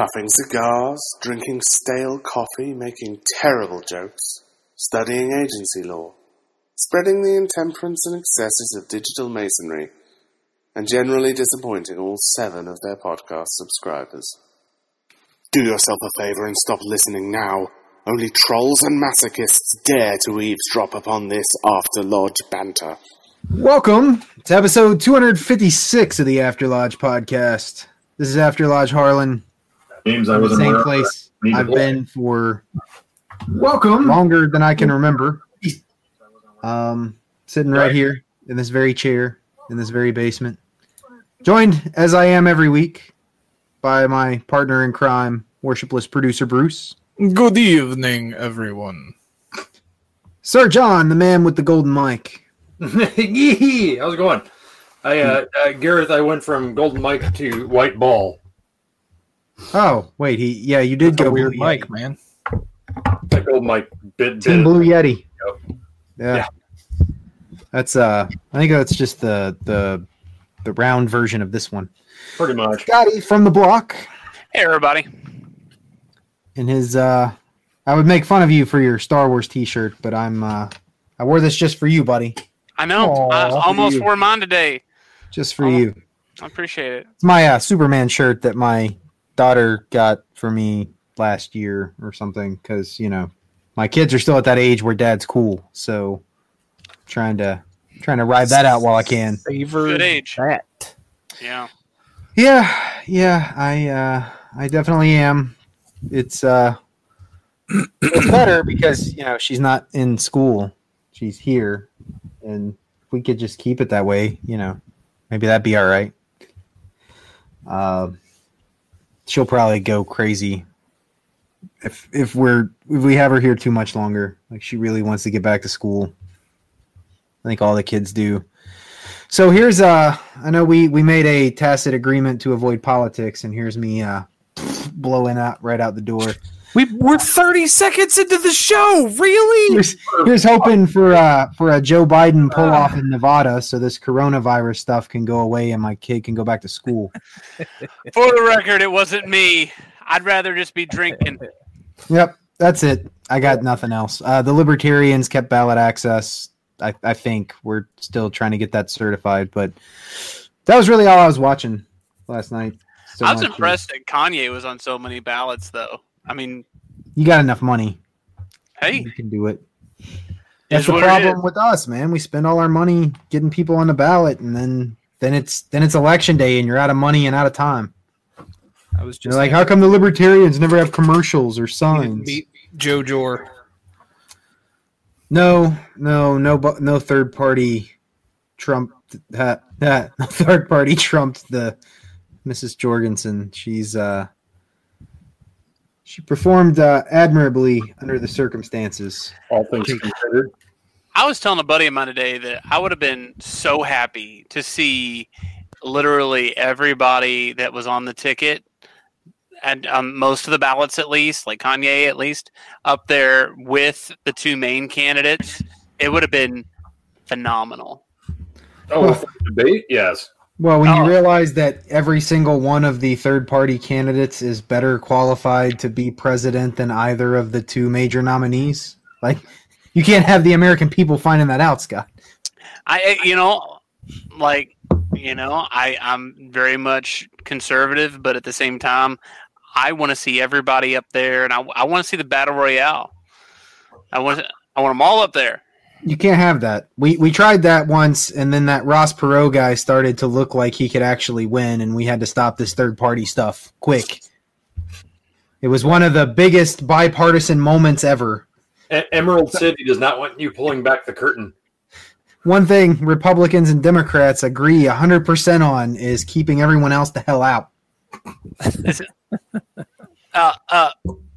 Puffing cigars, drinking stale coffee, making terrible jokes, studying agency law, spreading the intemperance and excesses of digital masonry, and generally disappointing all seven of their podcast subscribers. Do yourself a favor and stop listening now. Only trolls and masochists dare to eavesdrop upon this after lodge banter. Welcome to episode 256 of the After Lodge podcast. This is After Lodge Harlan, Games I wasn't same place I I've been for Welcome. longer than I can remember. Um, sitting right here in this very chair in this very basement, joined as I am every week by my partner in crime, worshipless producer Bruce, Good evening, everyone. Sir John, the man with the golden mic. Yee, How's it going? I uh, uh, Gareth, I went from golden mic to white ball. Oh wait, he yeah, you did That's go a weird Blue mic, man. That golden mic bit, Team bit Blue Yeti. Yep. Yeah. Yeah. That's uh I think that's just the the the round version of this one. pretty much. Scotty from the block Hey, everybody. in his uh I would make fun of you for your Star Wars t-shirt, but I'm uh I wore this just for you, buddy. I know. I almost you. wore mine today. Just for Oh. you. I appreciate it. It's my uh, Superman shirt that my daughter got for me last year or something cuz, you know, my kids are still at that age where dad's cool. So trying to trying to ride that out while I can. Savor Good age. that. Yeah. Yeah, yeah, I uh I definitely am. It's uh it's better because you know she's not in school. She's here. And if we could just keep it that way, you know, maybe that'd be all right. Uh, she'll probably go crazy if if we're if we have her here too much longer. Like she really wants to get back to school. I think all the kids do. So here's uh I know we we made a tacit agreement to avoid politics and here's me uh blowing out right out the door. We we're 30 seconds into the show. Really? Here's, here's hoping for uh for a Joe Biden pull off in Nevada so this coronavirus stuff can go away and my kid can go back to school. For the record, it wasn't me. I'd rather just be drinking. Yep, that's it. I got nothing else. Uh, the Libertarians kept ballot access. I, I think we're still trying to get that certified, but that was really all I was watching last night. So I was impressed that Kanye was on so many ballots, though. I mean, You got enough money. hey, You can do it. That's the problem with us, man. We spend all our money getting people on the ballot, and then then it's then it's election day, and you're out of money and out of time. I was just like, how come the libertarians never have commercials or signs? beat Jo Jor. No, no, no, no third party Trump. That that no third party trumped the Mrs. Jorgensen. She's uh she performed uh, admirably under the circumstances. All things considered. I was telling a buddy of mine today that I would have been so happy to see literally everybody that was on the ticket and um, most of the ballots at least like kanye at least up there with the two main candidates it would have been phenomenal Oh, for debate? Yes. Well, when Oh. you realize that every single one of the third party candidates is better qualified to be president than either of the two major nominees, like you can't have the American people finding that out, Scott. i you know like you know i i'm very much conservative but at the same time i want to see everybody up there and i, I want to see the battle royale i want i want them all up there You can't have that. We we tried that once, and then that Ross Perot guy started to look like he could actually win, and we had to stop this third party stuff quick. It was one of the biggest bipartisan moments ever. E- Emerald City does not want you pulling back the curtain. One thing Republicans and Democrats agree 100% on is keeping everyone else the hell out. uh uh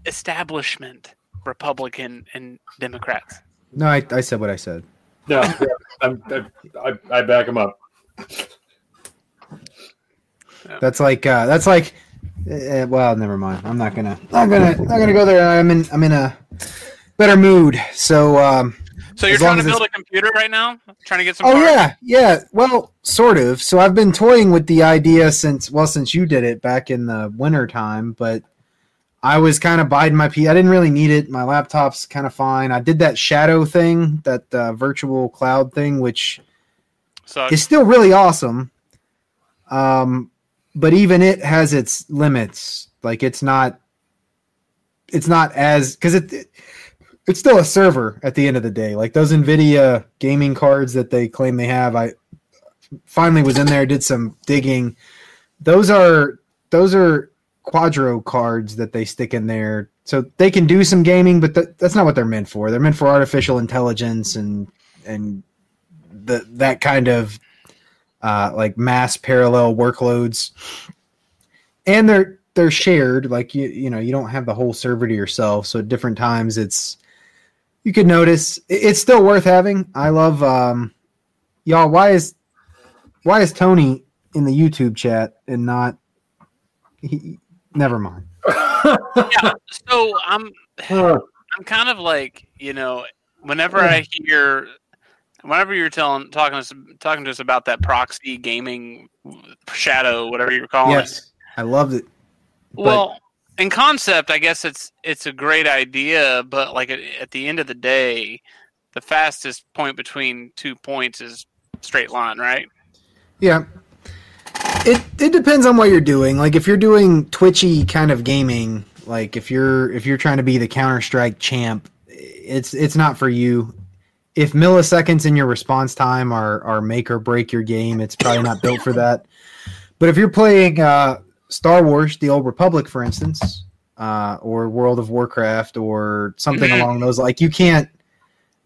establishment Republican and Democrats. No, I, I said what I said. No, yeah, I'm, I, I, I back him up. That's like uh, that's like. Uh, well, never mind. I'm not gonna. I'm gonna. I'm gonna go there. I'm in. I'm in a better mood. So. Um, So you're As long trying to as it's- build a computer right now? Trying to get some oh parts? yeah, yeah. Well, sort of. So I've been toying with the idea since well since you did it back in the winter time, but I was kind of biding my pee. I didn't really need it. My laptop's kind of fine. I did that shadow thing, that uh, virtual cloud thing, which So is still really awesome. Um, but even it has its limits. Like it's not, it's not as because it, it's still a server at the end of the day. Like those Nvidia gaming cards that they claim they have. I finally was in there, did some digging. Those are those are Quadro cards that they stick in there, so they can do some gaming, but th- that's not what they're meant for. They're meant for artificial intelligence and and the that kind of uh, like mass parallel workloads, and they're they're shared. Like you you know you don't have the whole server to yourself, so at different times it's you could notice it's still worth having. I love um, y'all. Why is why is Tony in the YouTube chat and not? He, never mind. yeah, so I'm I'm kind of like you know whenever I hear whenever you're telling talking to us talking to us about that proxy gaming shadow whatever you're calling it. Yes, I loved it. Well, in concept, I guess it's it's a great idea, but like at, at the end of the day, the fastest point between two points is straight line, right? Yeah. It it depends on what you're doing. Like if you're doing twitchy kind of gaming, like if you're if you're trying to be the Counter Strike champ, it's it's not for you. If milliseconds in your response time are are make or break your game, it's probably not built for that. But if you're playing uh, Star Wars: The Old Republic, for instance, uh, or World of Warcraft, or something Mhm. along those, like you can't,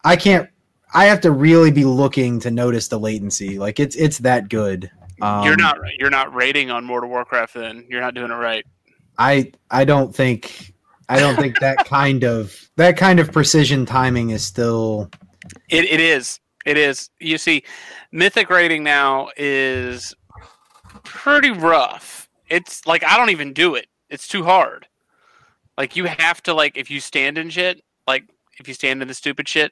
I can't, I have to really be looking to notice the latency. Like it's it's that good. Um, you're not you're not rating on World of Warcraft. Then you're not doing it right. I I don't think I don't think that kind of that kind of precision timing is still It it is. It is. You see, Mythic raiding now is pretty rough. It's like I don't even do it. It's too hard. Like you have to like if you stand in shit, like if you stand in the stupid shit,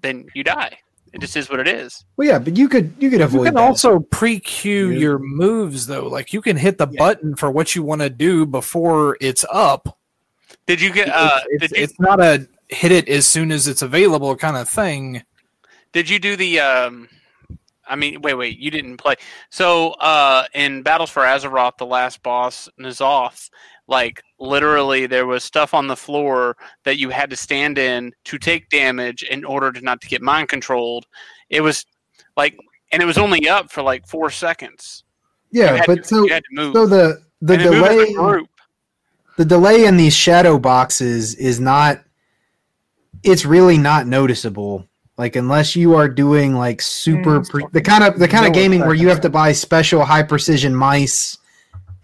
then you die. It just is what it is. well yeah, but you could you could avoid. You can that. also pre-cue Yeah. your moves though. Like you can hit the Yeah. button for what you want to do before it's up. Did you get uh it's, did you it's not a hit it as soon as it's available kind of thing. did you do the um I mean wait wait, you didn't play. So uh in Battles for Azeroth, the last boss, N'Zoth, like literally there was stuff on the floor that you had to stand in to take damage in order to not to get mind controlled. It was like and it was only up for like four seconds. You yeah, had but to, so you had to move. so the the and then move delay group. the delay in these shadow boxes is not it's really not noticeable like unless you are doing like super Mm, pre- the kind of the kind of gaming where you have to buy special high precision mice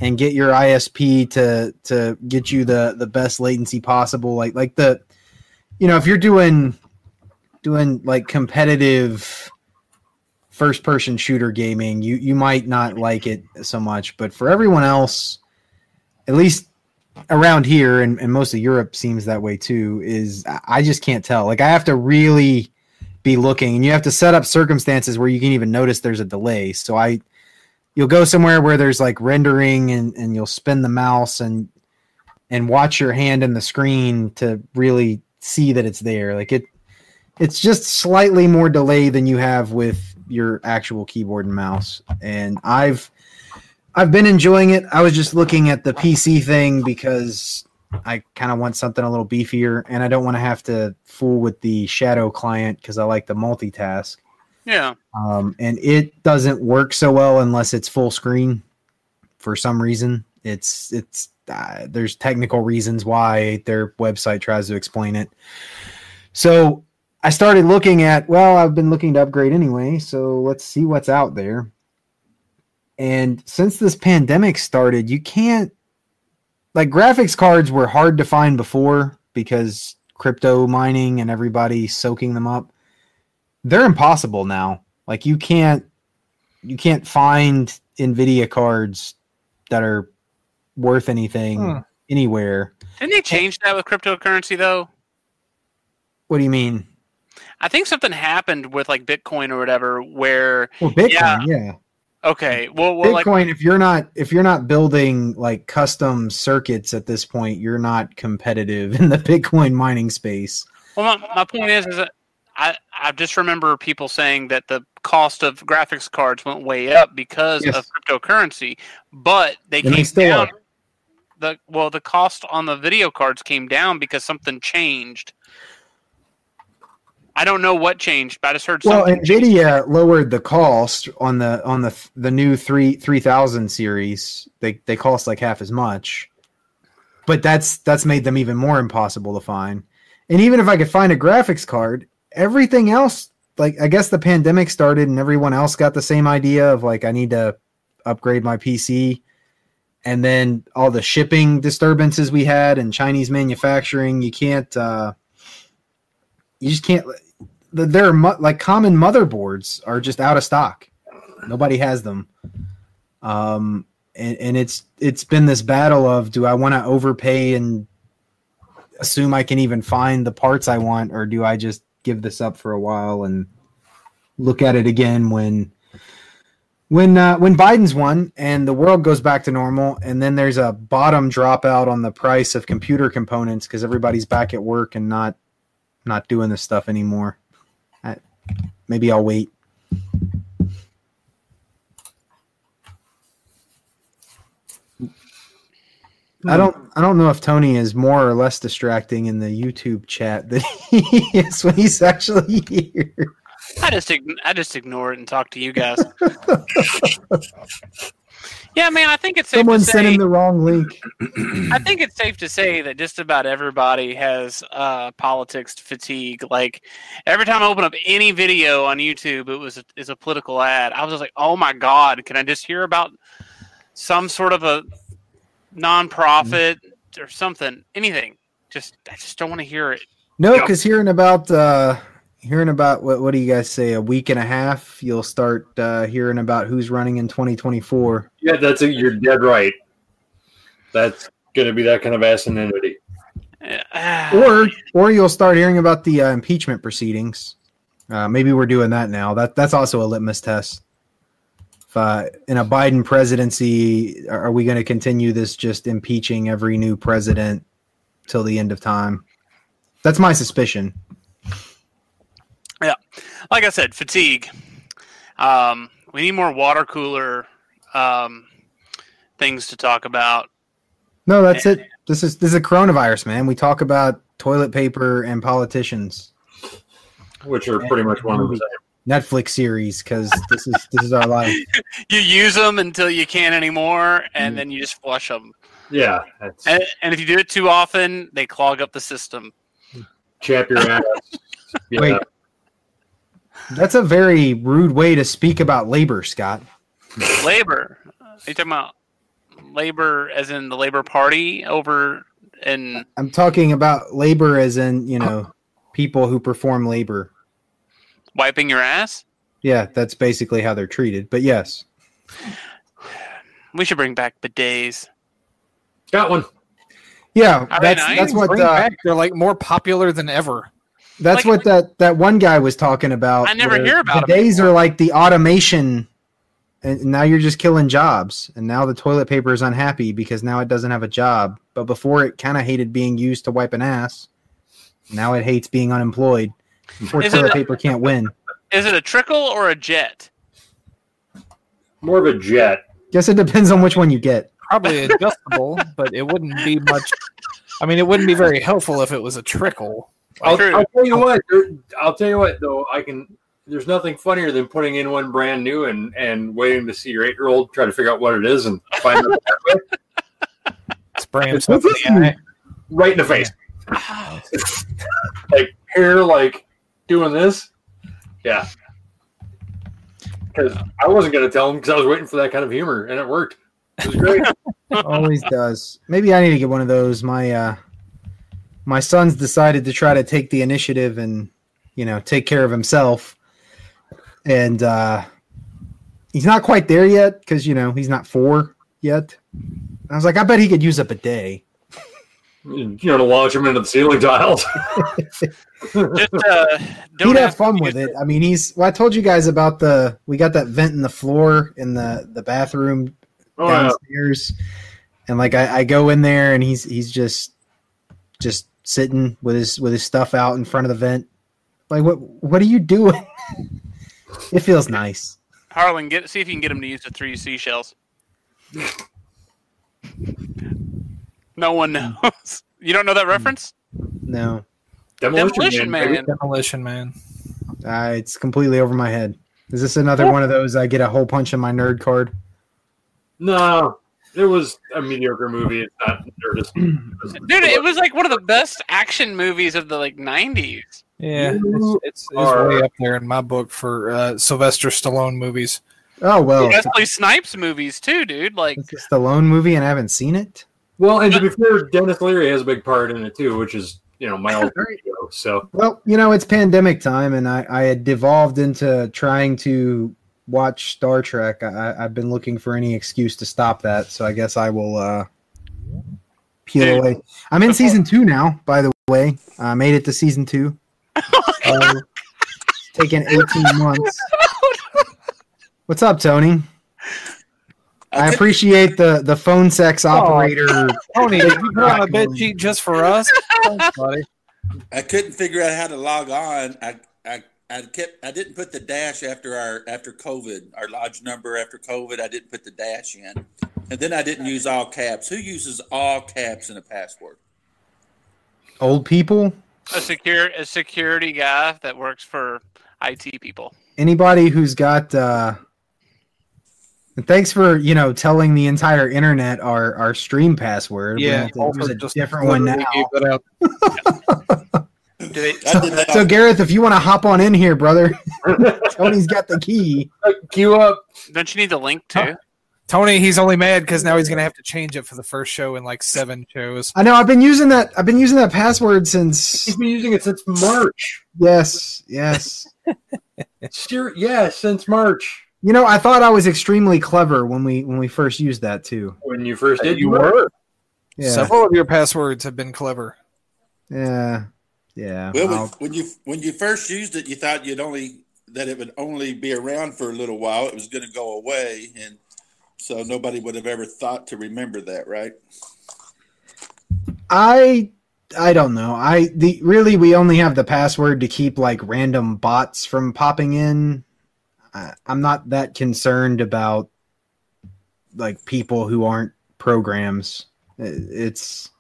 and get your ISP to to get you the the best latency possible like like the you know if you're doing doing like competitive first person shooter gaming you you might not like it so much but for everyone else at least around here and, and most of Europe seems that way too is I- just can't tell. Like I have to really be looking and you have to set up circumstances where you can even notice there's a delay. So I you'll go somewhere where there's like rendering and, and you'll spin the mouse and and watch your hand in the screen to really see that it's there. Like it it's just slightly more delay than you have with your actual keyboard and mouse. And I've I've been enjoying it. I was just looking at the PC thing because I kind of want something a little beefier, and I don't want to have to fool with the Shadow client because I like the multitask. Yeah. Um, and it doesn't work so well unless it's full screen. For some reason, it's it's uh, there's technical reasons why their website tries to explain it. So I started looking at well, I've been looking to upgrade anyway, so let's see what's out there. And since this pandemic started, you can't like graphics cards were hard to find before because crypto mining and everybody soaking them up. They're impossible now. Like you can't you can't find Nvidia cards that are worth anything Hmm. anywhere. Didn't they change that with cryptocurrency though? What do you mean? I think something happened with like Bitcoin or whatever where Well, Bitcoin, Yeah. yeah. okay, well, well like Bitcoin, if you're not if you're not building like custom circuits at this point, you're not competitive in the Bitcoin mining space. Well, my, my point is, is that I, I just remember people saying that the cost of graphics cards went way up because Yes. of cryptocurrency, but they And they came still down. are. The well, the cost on the video cards came down because something changed. I don't know what changed, but I just heard Well. Nvidia lowered the cost on the on the the new three three thousand series. They they cost like half as much, but that's that's made them even more impossible to find. And even if I could find a graphics card, everything else, like I guess the pandemic started and everyone else got the same idea of like I need to upgrade my PC, and then all the shipping disturbances we had and Chinese manufacturing, you can't. uh you just can't there are mo- like common motherboards are just out of stock. Nobody has them. Um, and, and it's it's been this battle of do I want to overpay and assume I can even find the parts I want, or do I just give this up for a while and look at it again when when uh, when Biden's won and the world goes back to normal, and then there's a bottom dropout on the price of computer components because everybody's back at work and not not doing this stuff anymore. I, maybe I'll wait. I don't. I don't know if Tony is more or less distracting in the YouTube chat than he is when he's actually here. I just I just ignore it and talk to you guys. yeah, man, I think it's safe Someone to sent him the wrong link. I think it's safe to say that just about everybody has uh, politics fatigue. Like every time I open up any video on YouTube, it was a, is a political ad. I was just like, oh my god, can I just hear about some sort of a nonprofit or something, anything? Just I just don't want to hear it. No, Yeah. because hearing about uh, hearing about what what do you guys say? A week and a half, you'll start uh, hearing about who's running in 2024. Yeah, that's a, you're dead right. That's going to be that kind of asininity. Uh, or or you'll start hearing about the uh, impeachment proceedings. Uh, maybe we're doing that now. That that's also a litmus test. If, uh, in a Biden presidency, are are we going to continue this just impeaching every new president till the end of time? That's my suspicion. Yeah, like I said, fatigue. Um, we need more water cooler um, things to talk about. No, that's it. This is this is a coronavirus, man. We talk about toilet paper and politicians. which are pretty much one of the same. Netflix series because this is this is our life. You use them until you can't anymore, Mm. and then you just flush them. Yeah, that's And, and if you do it too often, they clog up the system. chap your ass. Yeah. Wait. That's a very rude way to speak about labor, Scott. labor. Are you talking about labor as in the Labor Party over in I'm talking about labor as in you know people who perform labor. Wiping your ass? Yeah, that's basically how they're treated. But yes, We should bring back bidets. Got one. yeah, I that's I that's what Bring uh, back, they're like more popular than ever. that's like- what that that one guy was talking about. I never hear about the him days are like the automation, and now you're just killing jobs. And now the toilet paper is unhappy because now it doesn't have a job. But before it kind of hated being used to wipe an ass. Now it hates being unemployed. Or Is it toilet a- paper can't win. Is it a trickle or a jet? More of a jet. Guess it depends on which one you get. Probably adjustable, but it wouldn't be much. I mean, it wouldn't be very helpful if it was a trickle. I'll, I'll tell you what. there- I'll tell you what. Though I can. There's nothing funnier than putting in one brand new and and waiting to see your eight year old try to figure out what it is and find out that way. Spray himself in the eye. right in the face. Oh, like hair, like doing this. Yeah. Because I wasn't going to tell him because I was waiting for that kind of humor, and it worked. It was great. Always does. Maybe I need to get one of those. My uh my son's decided to try to take the initiative and you know take care of himself, and uh, he's not quite there yet because you know he's not four yet. I was like, I bet he could use up a day. You know, to launch him into the ceiling tiles. Just uh, don't He'd have ask fun with use it. I mean, he's. Well, I told you guys about the. We got that vent in the floor in the the bathroom Oh, yeah. downstairs, and like I, I go in there and he's he's just just sitting with his with his stuff out in front of the vent. Like what what are you doing? it feels nice. Harlan, get see if you can get him to use the three seashells. No one knows. You don't know that reference? No, Demolition, Demolition Man. Man. Demolition Man. uh, it's completely over my head. Is this another one of those? I get a whole punch in my nerd card. No, it was a mediocre movie. It's not. They're Dude, it was like one of the best action movies of the like '90s. Yeah, it's, You it's, it's are- way up there in my book for uh, Sylvester Stallone movies. Oh well, it's Wesley Snipes movies too, dude. Like, it's a Stallone movie and I haven't seen it. Well, and to be fair, Denis Leary has a big part in it too, which is you know my old show. So Well, you know, it's pandemic time, and I, I had devolved into trying to watch Star Trek. I, I've been looking for any excuse to stop that, so I guess I will uh, peel Dude. away. I'm in season two now, by the way. I made it to season two. Uh, taken 18 months. What's up, Tony? I appreciate the, the phone sex operator. Tony, did you put on a bed sheet just for us? Thanks, buddy. I couldn't figure out how to log on. I, I, I kept. I didn't put the dash after our after COVID, our lodge number after COVID. I didn't put the dash in, and then I didn't use all caps. Who uses all caps in a password? Old people? a secure a security guy that works for IT people. anybody who's got uh and thanks for you know telling the entire internet our our stream password Yeah, there's a just different one now gave it out. Do they, I so gareth if you want to hop on in here brother tony's got the key queue up. don't you need the link too? Tony, he's only mad because now he's gonna have to change it for the first show in like seven shows. i know i've been using that i've been using that password since He's been using it since March. yes yes Sure, yeah, since March you know i thought i was extremely clever when we when we first used that too when you first uh, did. You were. yeah Several of your passwords have been clever. yeah yeah Well, when, I'll- when you when you first used it, you thought you'd only that it would only be around for a little while. It was going to go away, and so nobody would have ever thought to remember that, right? I I don't know. I the really we only have the password to keep like random bots from popping in. I, I'm not that concerned about like people who aren't programs. It's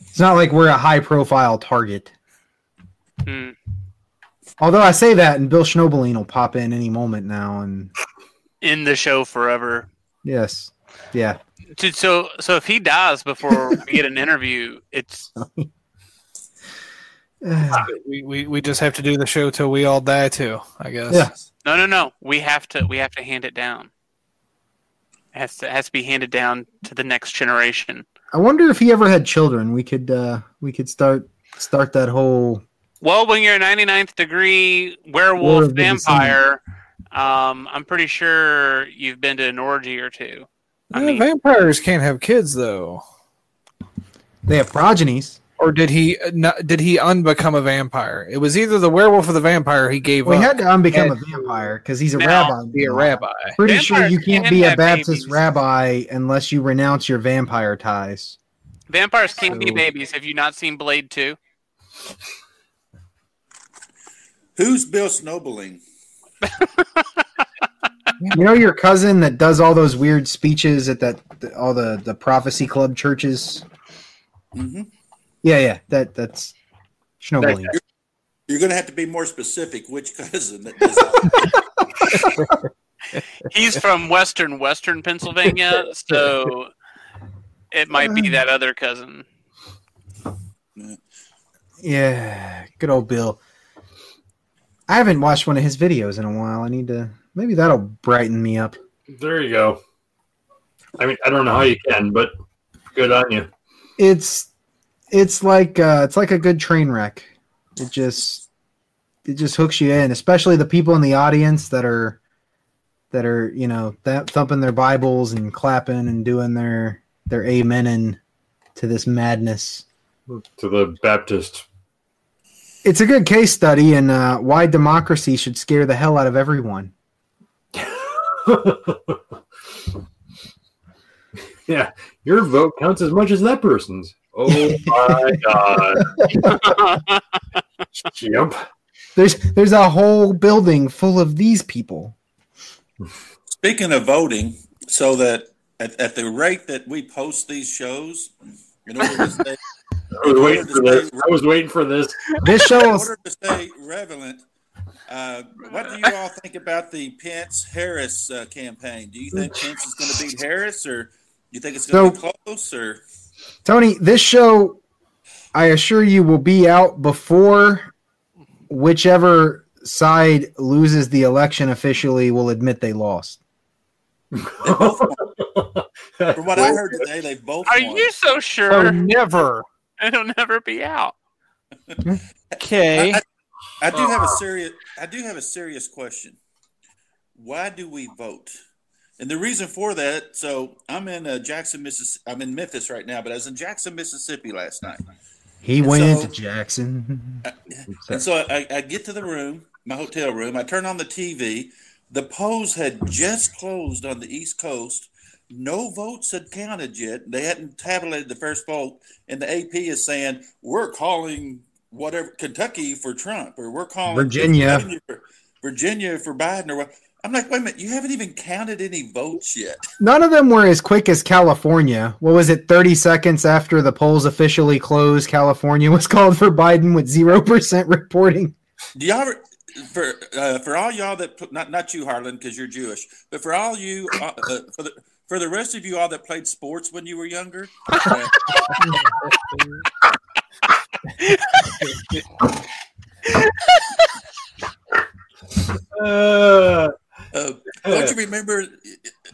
it's not like we're a high profile target. Hmm. Although I say that, and Bill Schnoebelen will pop in any moment now, and In the show forever. yes, yeah, Dude, so so if he dies before we get an interview, it's We, we we just have to do the show till we all die too. I guess. yeah. no no no. We have to we have to hand it down. It has to it has to be handed down to the next generation. I wonder if he ever had children. We could uh we could start start that whole Well, when you're a 99th degree werewolf vampire, um, I'm pretty sure you've been to an orgy or two. I Yeah, mean, vampires can't have kids though. they have progenies. Or did he uh, not, did he unbecome a vampire? It was either the werewolf or the vampire he gave Well, he had to unbecome Had a vampire because he's a rabbi. be a rabbi. Pretty sure you can't can be a have Baptist babies. rabbi unless you renounce your vampire ties. vampires can't be babies. Have you not seen Blade 2? Who's Bill Snowballing? You know your cousin that does all those weird speeches at that the, all the the prophecy club churches. hmm Yeah, yeah, that that's Schnoebelen. You're going to have to be more specific. Which cousin? That? He's from western western Pennsylvania, so it might be that other cousin. Yeah, good old Bill. I haven't watched one of his videos in a while. I need to maybe that'll brighten me up. There you go. I mean, I don't know how you can, but good on you. It's it's like uh, it's like a good train wreck. It just it just hooks you in, especially the people in the audience that are that are you know th- thumping their Bibles and clapping and doing their their amening to this madness. to the Baptist. It's a good case study in uh, why democracy should scare the hell out of everyone. yeah, your vote counts as much as that person's. Oh my god! Yep. There's there's a whole building full of these people. Speaking of voting, so that at, at the rate that we post these shows, in order to stay, I was waiting for this. I was waiting for this. This show is order to stay relevant, uh, what do you all think about the Pence Harris uh, campaign? Do you think Pence is going to beat Harris, or do you think it's going to So- be close? Or Tony, this show, I assure you, will be out before whichever side loses the election officially will admit they lost. they both won. From what I heard today, they both Are won. you so Oh, sure? never. It'll never be out. Okay. I, I do have a serious. I do have a serious question. Why do we vote? And the reason for that. So I'm in uh, Jackson, Mississippi. I'm in Memphis right now, but I was in Jackson, Mississippi last night. He And went so- to Jackson. And so I, I get to the room, my hotel room. I turn on the TV. The polls had just closed on the East Coast. No votes had counted yet. They hadn't tabulated the first vote, and the AP is saying we're calling whatever Kentucky for Trump, or we're calling Virginia. Virginia for, Virginia for Biden, or what. I'm like, wait a minute, you haven't even counted any votes yet. None of them were as quick as California. What was it, 30 seconds after the polls officially closed? California was called for Biden with 0% reporting. Do y'all for uh, for all y'all that not not you Harlan because you're Jewish, but for all you uh, uh, for the for the rest of you all that played sports when you were younger, uh, Uh, don't you remember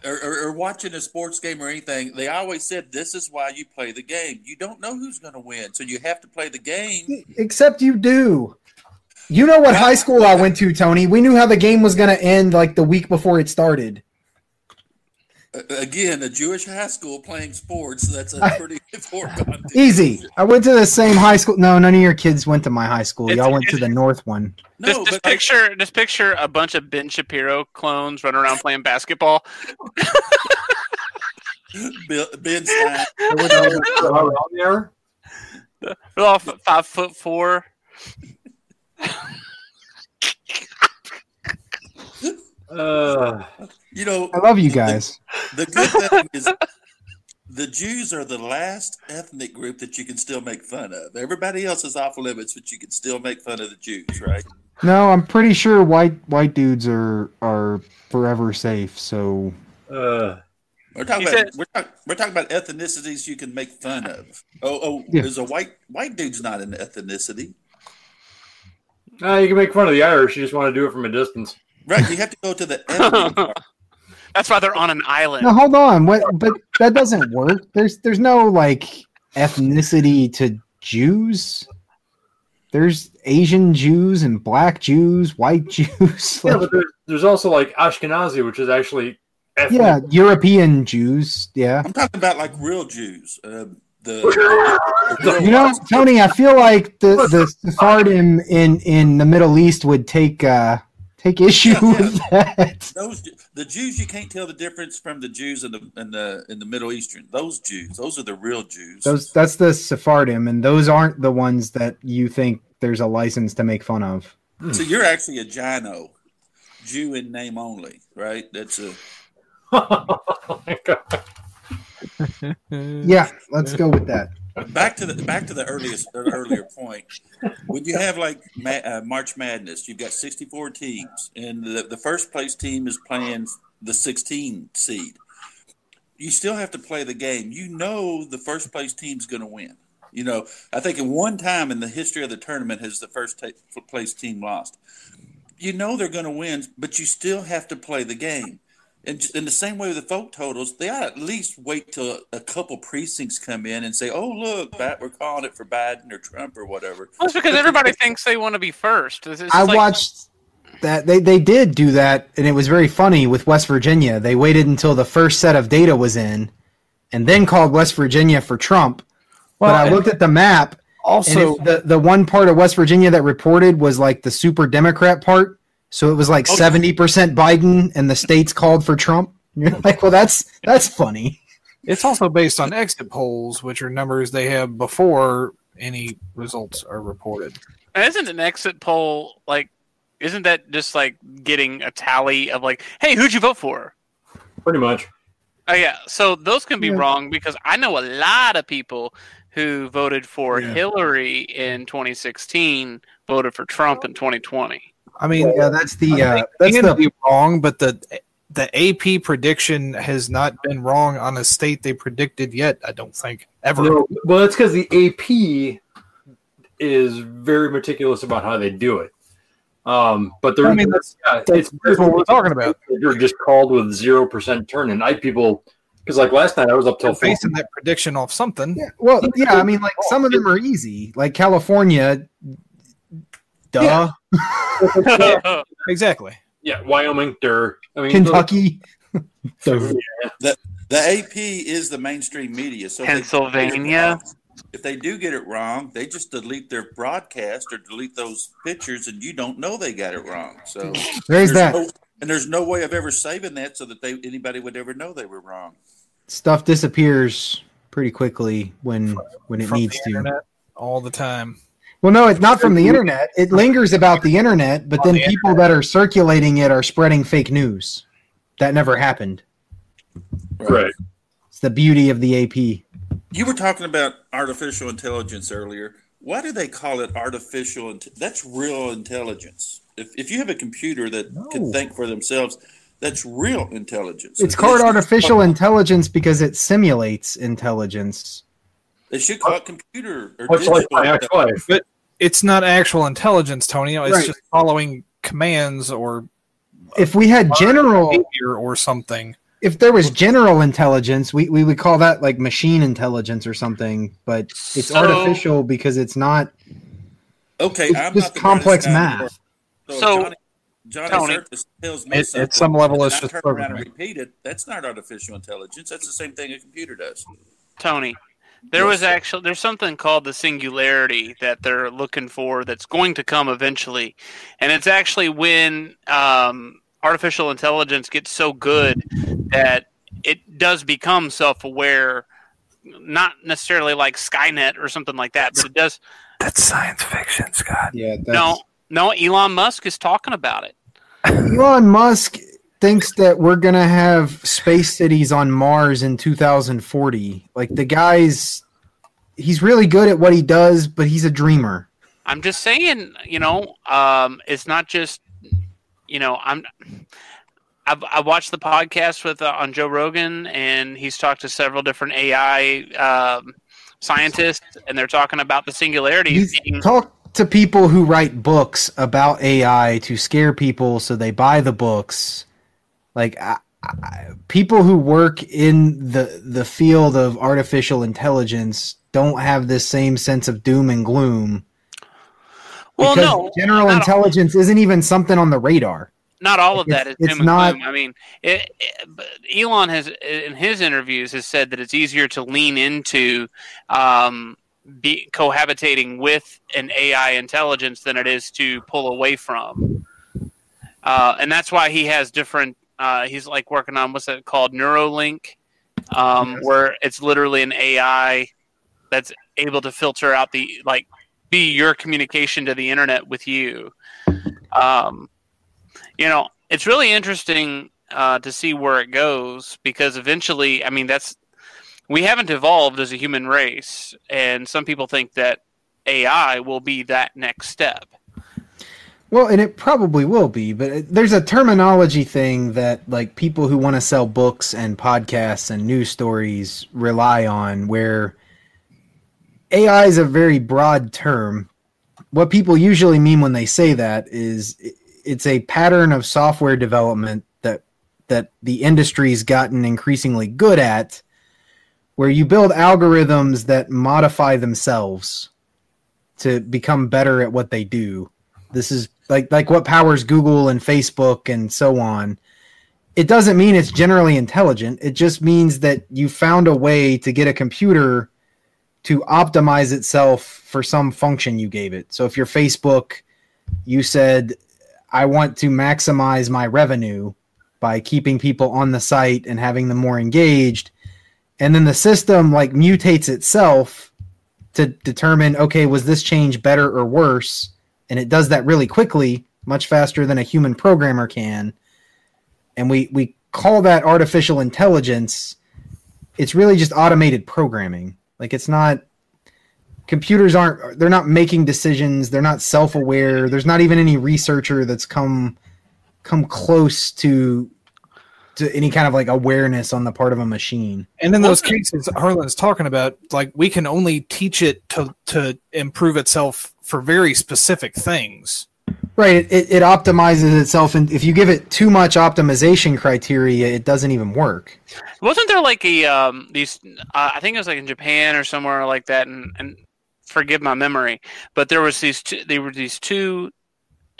or, or, or watching a sports game or anything? They always said this is why you play the game. You don't know who's going to win, so you have to play the game. Except you do. You know what high school I went to, Tony. We knew how the game was going to end like the week before it started. Uh, again, a Jewish high school playing sports. That's a pretty foregone. Easy. I went to the same high school. No, none of your kids went to my high school. It's- Y'all went to the North one. No, just, just but like, picture, just picture a bunch of Ben Shapiro clones running around playing basketball. Bill, Ben Stein. how long they are? They're all five foot four. Uh, You know, I love you guys. The good thing is, the Jews are the last ethnic group that you can still make fun of. Everybody else is off limits, but you can still make fun of the Jews, right? No, I'm pretty sure white white dudes are are forever safe. So uh, We're talking about said- we're, talk, we're talking about ethnicities you can make fun of. Oh, oh, Yeah. there's a white white dude's not an ethnicity, uh, you can make fun of the Irish. You just want to do it from a distance. Right? You have to go to the ethnic. That's why they're on an island. no, hold on. What? But that doesn't work. There's there's no like ethnicity to Jews. There's Asian Jews and black Jews, white Jews. Yeah, but there's, there's also like Ashkenazi, which is actually ethnic. yeah, European Jews. Yeah. I'm talking about like real Jews. Uh, the, the real You know, ones. Tony, I feel like the the Sephardim in in the Middle East would take uh take issue Yeah, yeah. with that. those the Jews you can't tell the difference from the Jews in the in the in the Middle Eastern. Those Jews, those are the real Jews. Those that's the Sephardim, and those aren't the ones that you think there's a license to make fun of. Hmm. So you're actually a Gino, Jew in name only, right? That's a oh my god. Yeah, let's go with that. Back to the back to the earliest the earlier point. When you have like uh, March Madness, you've got 64 teams, and the, the first place team is playing the 16 seed. You still have to play the game. You know the first place team's going to win. You know, I think in one time in the history of the tournament has the first place team lost. You know they're going to win, but you still have to play the game. And in the same way with the vote totals, they ought to at least wait till a couple precincts come in and say, "Oh, look, Bat, we're calling it for Biden or Trump or whatever." Well, it's because everybody thinks they want to be first. It's, it's I like- watched that they they did do that, and it was very funny with West Virginia. They waited until the first set of data was in, and then called West Virginia for Trump. Well, but I looked at the map, also it- the the one part of West Virginia that reported was like the super Democrat part. So it was like Okay. seventy percent Biden, and the states called for Trump. You're like, well, that's that's funny. it's also based on exit polls, which are numbers they have before any results are reported. Isn't an exit poll like? Isn't that just like getting a tally of like, hey, who'd you vote for? Pretty much. Oh yeah, so those can be Yeah. wrong because I know a lot of people who voted for Yeah. Hillary in 2016 voted for Trump in 2020. I mean, Yeah, that's the I uh, think that's it can the be wrong, but the the AP prediction has not been wrong on a state they predicted yet. I don't think ever. No, well, that's because the AP is very meticulous about how they do it. Um, but they're, I mean, that's- yeah, that's- that's what we're talking about. You're just called with zero percent turn, and I people because like last night I was up till They're four. that prediction off something. Yeah, well, yeah, I mean, like some of them are easy, like California. Duh, Exactly. Yeah, Wyoming, Dur. I mean, Kentucky. those- The AP is the mainstream media. So if they do get it Pennsylvania. wrong- If they do get it wrong, they just delete their broadcast or delete those pictures, and you don't know they got it wrong. So There's that no, and there's no way of ever saving that so that they anybody would ever know they were wrong. stuff disappears pretty quickly when when it From needs to. internet all the time. Well, no, it's not from the internet. It lingers about the internet, but then the people that are circulating it are spreading fake news. That never happened. right. It's the beauty of the AP. You were talking about artificial intelligence earlier. Why do they call it artificial? Int- that's real intelligence. If, if you have a computer that can think for themselves, that's real intelligence. It's called artificial intelligence because it simulates intelligence. They should call it computer or Much like digital. my ex-wife. It's not actual intelligence, Tony. It's Right. just following commands or If we had general, behavior or something. if there was general intelligence, we, we would call that like machine intelligence or something. But it's So- artificial because it's not. Okay, It's I'm just not the complex brightest guy in the math. world. So, Johnny, Johnny Tony- tells me At- at some level, and it's just turn around and programming. repeat it. That's not artificial intelligence. That's the same thing a computer does. Tony, there Yes, was actually there's something called the singularity that they're looking for that's going to come eventually, and it's actually when um, artificial intelligence gets so good that it does become self-aware. Not necessarily like Skynet or something like that, but it does. That's science fiction, Scott. Yeah. No, no. Elon Musk is talking about it. Elon Musk thinks that we're gonna have space cities on Mars in 2040. Like the guy's, he's really good at what he does, but he's a dreamer. I'm just saying, you know, um, it's not just, you know, I'm. I've, I watched the podcast with uh, on Joe Rogan, and he's talked to several different AI um, scientists, and they're talking about the singularity He's being talk to people who write books about AI to scare people so they buy the books. Like I, I, people who work in the the field of artificial intelligence don't have this same sense of doom and gloom. well, no, general intelligence isn't even something on the radar. not all of It's- that is it's doom and not- gloom. I mean, it, it, Elon has in his interviews has said that it's easier to lean into um, be cohabitating with an AI intelligence than it is to pull away from, uh, and that's why he has different. Uh, he's like working on what's that called, Neuralink, um, Yes. where it's literally an AI that's able to filter out the like be your communication to the internet with you. Um, you know, it's really interesting uh, to see where it goes because eventually, I mean, that's we haven't evolved as a human race, and some people think that AI will be that next step. Well, and it probably will be, but there's a terminology thing that like people who want to sell books and podcasts and news stories rely on where AI is a very broad term. What people usually mean when they say that is it's a pattern of software development that that the industry's gotten increasingly good at where you build algorithms that modify themselves to become better at what they do. This is like like what powers Google and Facebook and so on. It doesn't mean it's generally intelligent. It just means that you found a way to get a computer to optimize itself for some function you gave it. So if you're Facebook, you said I want to maximize my revenue by keeping people on the site and having them more engaged. And then the system like mutates itself to determine okay, was this change better or worse? And it does that really quickly, much faster than a human programmer can. And we we call that artificial intelligence. It's really just automated programming. Like it's not computers aren't they're not making decisions they're not self-aware there's not even any researcher that's come come close to to any kind of like awareness on the part of a machine And in those cases Harlan's talking about, like we can only teach it to to improve itself for very specific things. right it, it optimizes itself and if you give it too much optimization criteria it doesn't even work Wasn't there like a um these? Uh, I think it was like in Japan or somewhere like that, and and forgive my memory, but there was these two, they were these two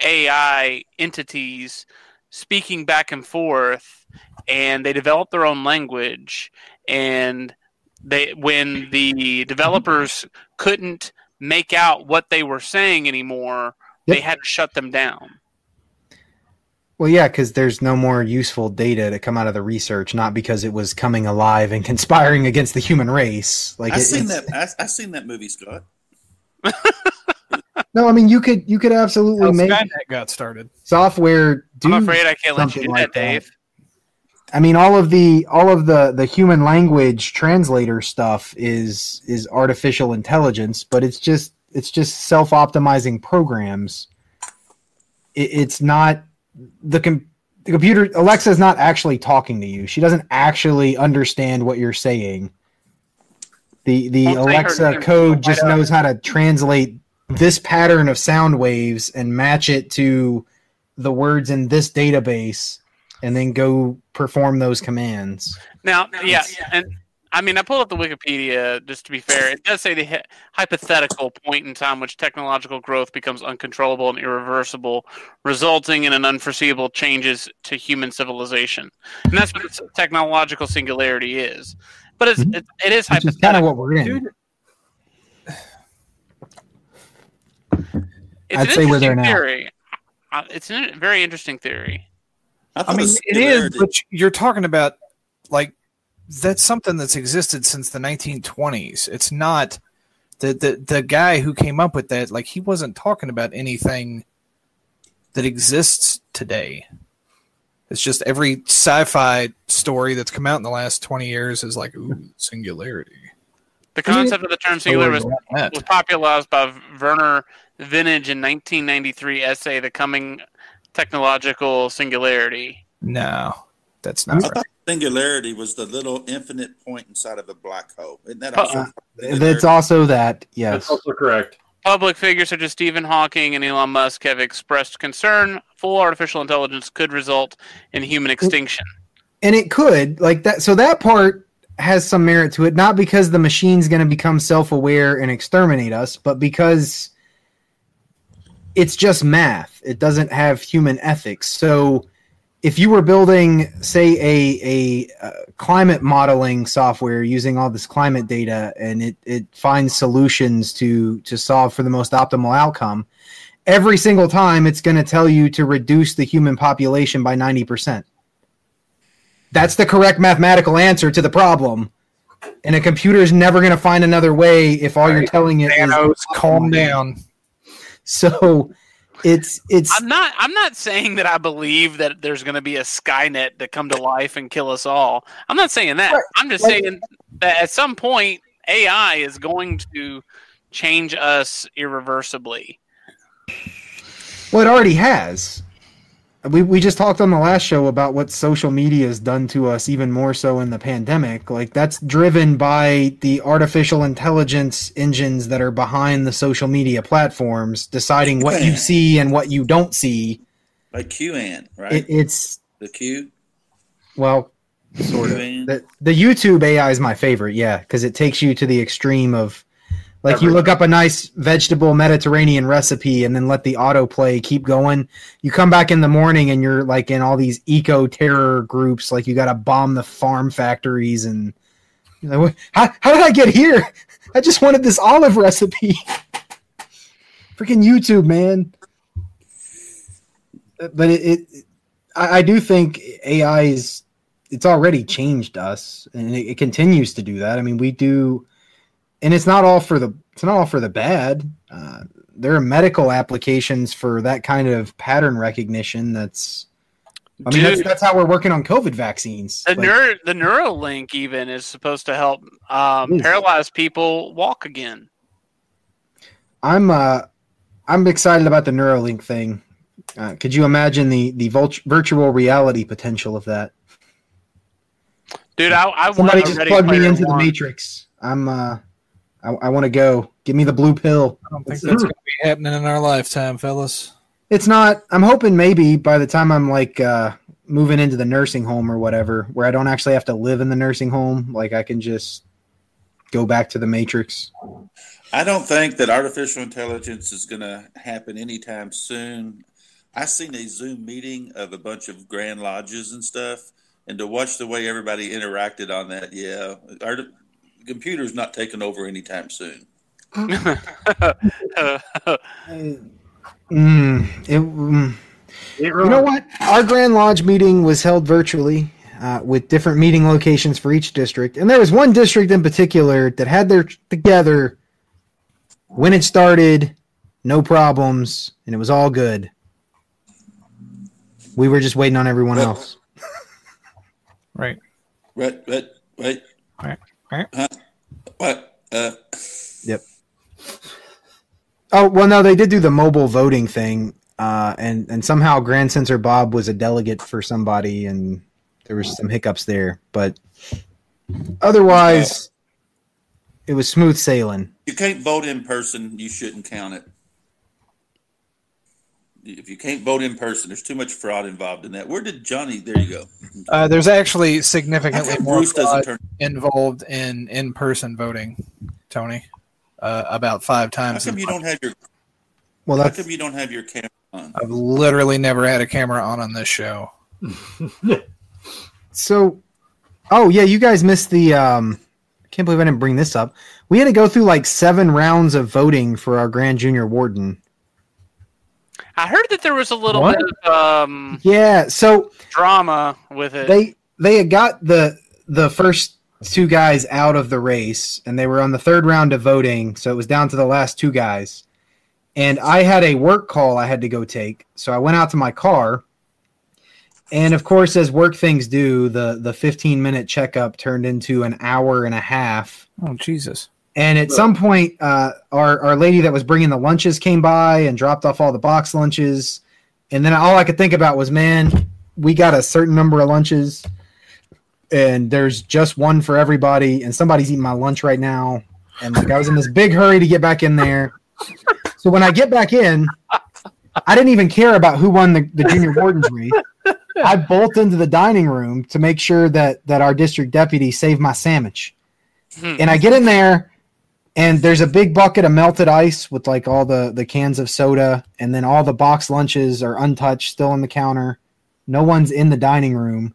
AI entities speaking back and forth, and they developed their own language, and they when the developers couldn't make out what they were saying anymore, they had to shut them down. well yeah because there's no more useful data to come out of the research not because it was coming alive and conspiring against the human race like I it- seen it's- that. I, I seen that movie, Scott. no i mean you could you could absolutely How make Skynet got started. software do I'm afraid I can't let you do like that, Dave. I mean, all of the all of the the human language translator stuff is is artificial intelligence, but it's just it's just self optimizing programs. It, it's not the com- the computer. Alexa's not actually talking to you. She doesn't actually understand what you're saying. The the Alexa code just up. knows how to translate this pattern of sound waves and match it to the words in this database and then go perform those commands. Now, yeah, and I mean, I pulled up the Wikipedia just to be fair. It does say the hypothetical point in time which technological growth becomes uncontrollable and irreversible, resulting in an unforeseeable changes to human civilization, and that's what technological singularity is. But it's, Mhm. it, it is Which is kind of what we're in. Dude, It's I'd an say we're there now. theory. Uh, it's a very interesting theory. I, I mean, it is, but you're talking about like that's something that's existed since the 1920s. It's not the the the guy who came up with that. Like he wasn't talking about anything that exists today. It's just every sci-fi story that's come out in the last 20 years is like ooh singularity. The concept of the term singular was was popularized by Vernor Vinge in 1993 essay "The Coming Technological Singularity." No, that's I not right. thought singularity was the little infinite point inside of a black hole. Isn't that Uh, also? That's also that, Yes, That's yes. also correct. Public figures such as Stephen Hawking and Elon Musk have expressed concern full artificial intelligence could result in human extinction. And it could, like that so that part has some merit to it, not because the machine's gonna become self aware and exterminate us, but because it's just math. It doesn't have human ethics. So if you were building, say, a a uh, climate modeling software using all this climate data, and it it finds solutions to to solve for the most optimal outcome, every single time it's going to tell you to reduce the human population by ninety percent. That's the correct mathematical answer to the problem. And a computer is never going to find another way if all you're telling it is Thanos, calm down. So it's it's I'm not. I'm not saying that I believe that there's going to be a Skynet to come to life and kill us all. I'm not saying that. Right. I'm just Like- saying that at some point AI is going to change us irreversibly. Well, it already has. We we just talked on the last show about what social media has done to us, even more so in the pandemic. Like that's driven by the artificial intelligence engines that are behind the social media platforms, deciding what you see and what you don't see. like QAnon, right? It, it's the Q. well, sort of. The, the YouTube AI is my favorite, yeah, because it takes you to the extreme of like you look up a nice vegetable Mediterranean recipe and then let the autoplay keep going. You come back in the morning and you're like in all these eco terror groups, like you got to bomb the farm factories and you're like, how, how did I get here? I just wanted this olive recipe. Freaking YouTube, man. But it, it I, I do think AI is it's already changed us and it, it continues to do that. I mean, we do and it's not all for the it's not all for the bad. Uh, there are medical applications for that kind of pattern recognition. That's I mean that's, that's how we're working on COVID vaccines. The Like, neuro the Neuralink even is supposed to help um, paralyzed people walk again. I'm uh, I'm excited about the Neuralink thing. Uh, could you imagine the the vult- virtual reality potential of that? Dude, I, I Somebody just plug me into the Matrix. I'm uh, I, I want to go. Give me the blue pill. I don't think that's going to be happening in our lifetime, fellas. It's not. I'm hoping maybe by the time I'm like uh, moving into the nursing home or whatever, where I don't actually have to live in the nursing home, like I can just go back to the Matrix. I don't think that artificial intelligence is going to happen anytime soon. I seen a Zoom meeting of a bunch of Grand Lodges and stuff, and to watch the way everybody interacted on that, yeah, our computer's not taking over anytime soon. Mm, it, mm. Ain't You know what? Our Grand Lodge meeting was held virtually uh, with different meeting locations for each district. And there was one district in particular that had their together when it started, no problems, and it was all good. We were just waiting on everyone Well- else. Right. Right, right, right. Right, right. What? Uh, Oh well, no, they did do the mobile voting thing, uh, and and somehow Grand Censor Bob was a delegate for somebody, and there was some hiccups there, but otherwise, it was smooth sailing. you can't vote in person, you shouldn't count it. If you can't vote in person, there's too much fraud involved in that. Where did Johnny? There you go. Uh, there's actually significantly more Bruce fraud turn? involved in in-person voting, Tony. Uh, about five times. How times. come you much. don't have your? Well, How come you don't have your camera on? I've literally never had a camera on on this show. so. Oh yeah, you guys missed the. Um, I can't believe I didn't bring this up. We had to go through like seven rounds of voting for our Grand Junior Warden. I heard that there was a little What? bit of um, Yeah, so drama with it. they they had got the the first two guys out of the race and they were on the third round of voting so it was down to the last two guys and i had a work call i had to go take so i went out to my car and of course as work things do the the 15 minute checkup turned into an hour and a half Oh Jesus! And at some point, uh, our our lady that was bringing the lunches came by and dropped off all the box lunches. And then all I could think about was, man, we got a certain number of lunches, and there's just one for everybody. And somebody's eating my lunch right now. And like I was in this big hurry to get back in there. So when I get back in, I didn't even care about who won the, the junior wardens race. I bolt into the dining room to make sure that that our district deputy saved my sandwich Hmm. and I get in there, and there's a big bucket of melted ice with like all the the cans of soda, and then all the box lunches are untouched, still on the counter. No one's in the dining room,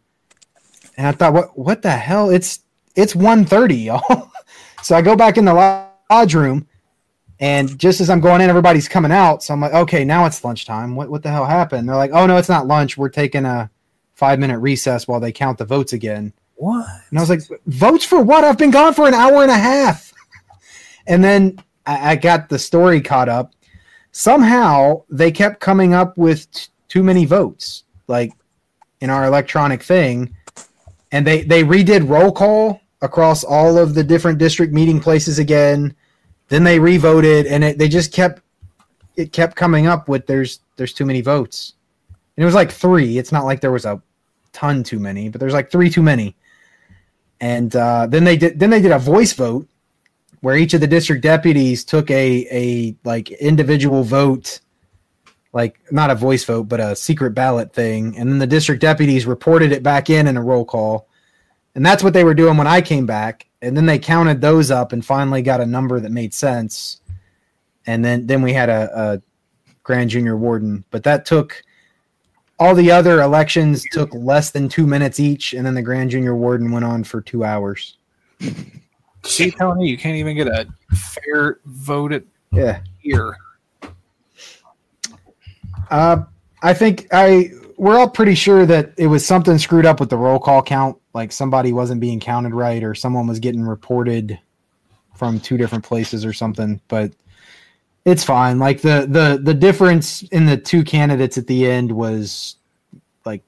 and I thought, what what the hell? It's it's 1.30, y'all. so I go back in the lodge room, and just as I'm going in, everybody's coming out. So I'm like, okay, now it's lunchtime. What what the hell happened? They're like, oh no, it's not lunch. We're taking a five minute recess while they count the votes again. What? And I was like, votes for what? I've been gone for an hour and a half. And then I, I got the story caught up. Somehow they kept coming up with t- too many votes, like in our electronic thing. And they, they redid roll call across all of the different district meeting places again. Then they revoted and it, they just kept it kept coming up with there's there's too many votes. And it was like three. It's not like there was a ton too many, but there's like three too many and uh, then they did then they did a voice vote where each of the district deputies took a a like individual vote like not a voice vote, but a secret ballot thing. And then the district deputies reported it back in in a roll call. And that's what they were doing when I came back. And then they counted those up and finally got a number that made sense. And then, then we had a, a grand junior warden, but that took all the other elections took less than two minutes each. And then the grand junior warden went on for two hours. See, Tony, you can't even get a fair vote at Yeah. here. Uh, I think I we're all pretty sure that it was something screwed up with the roll call count. Like somebody wasn't being counted right, or someone was getting reported from two different places or something. But it's fine. Like the the the difference in the two candidates at the end was like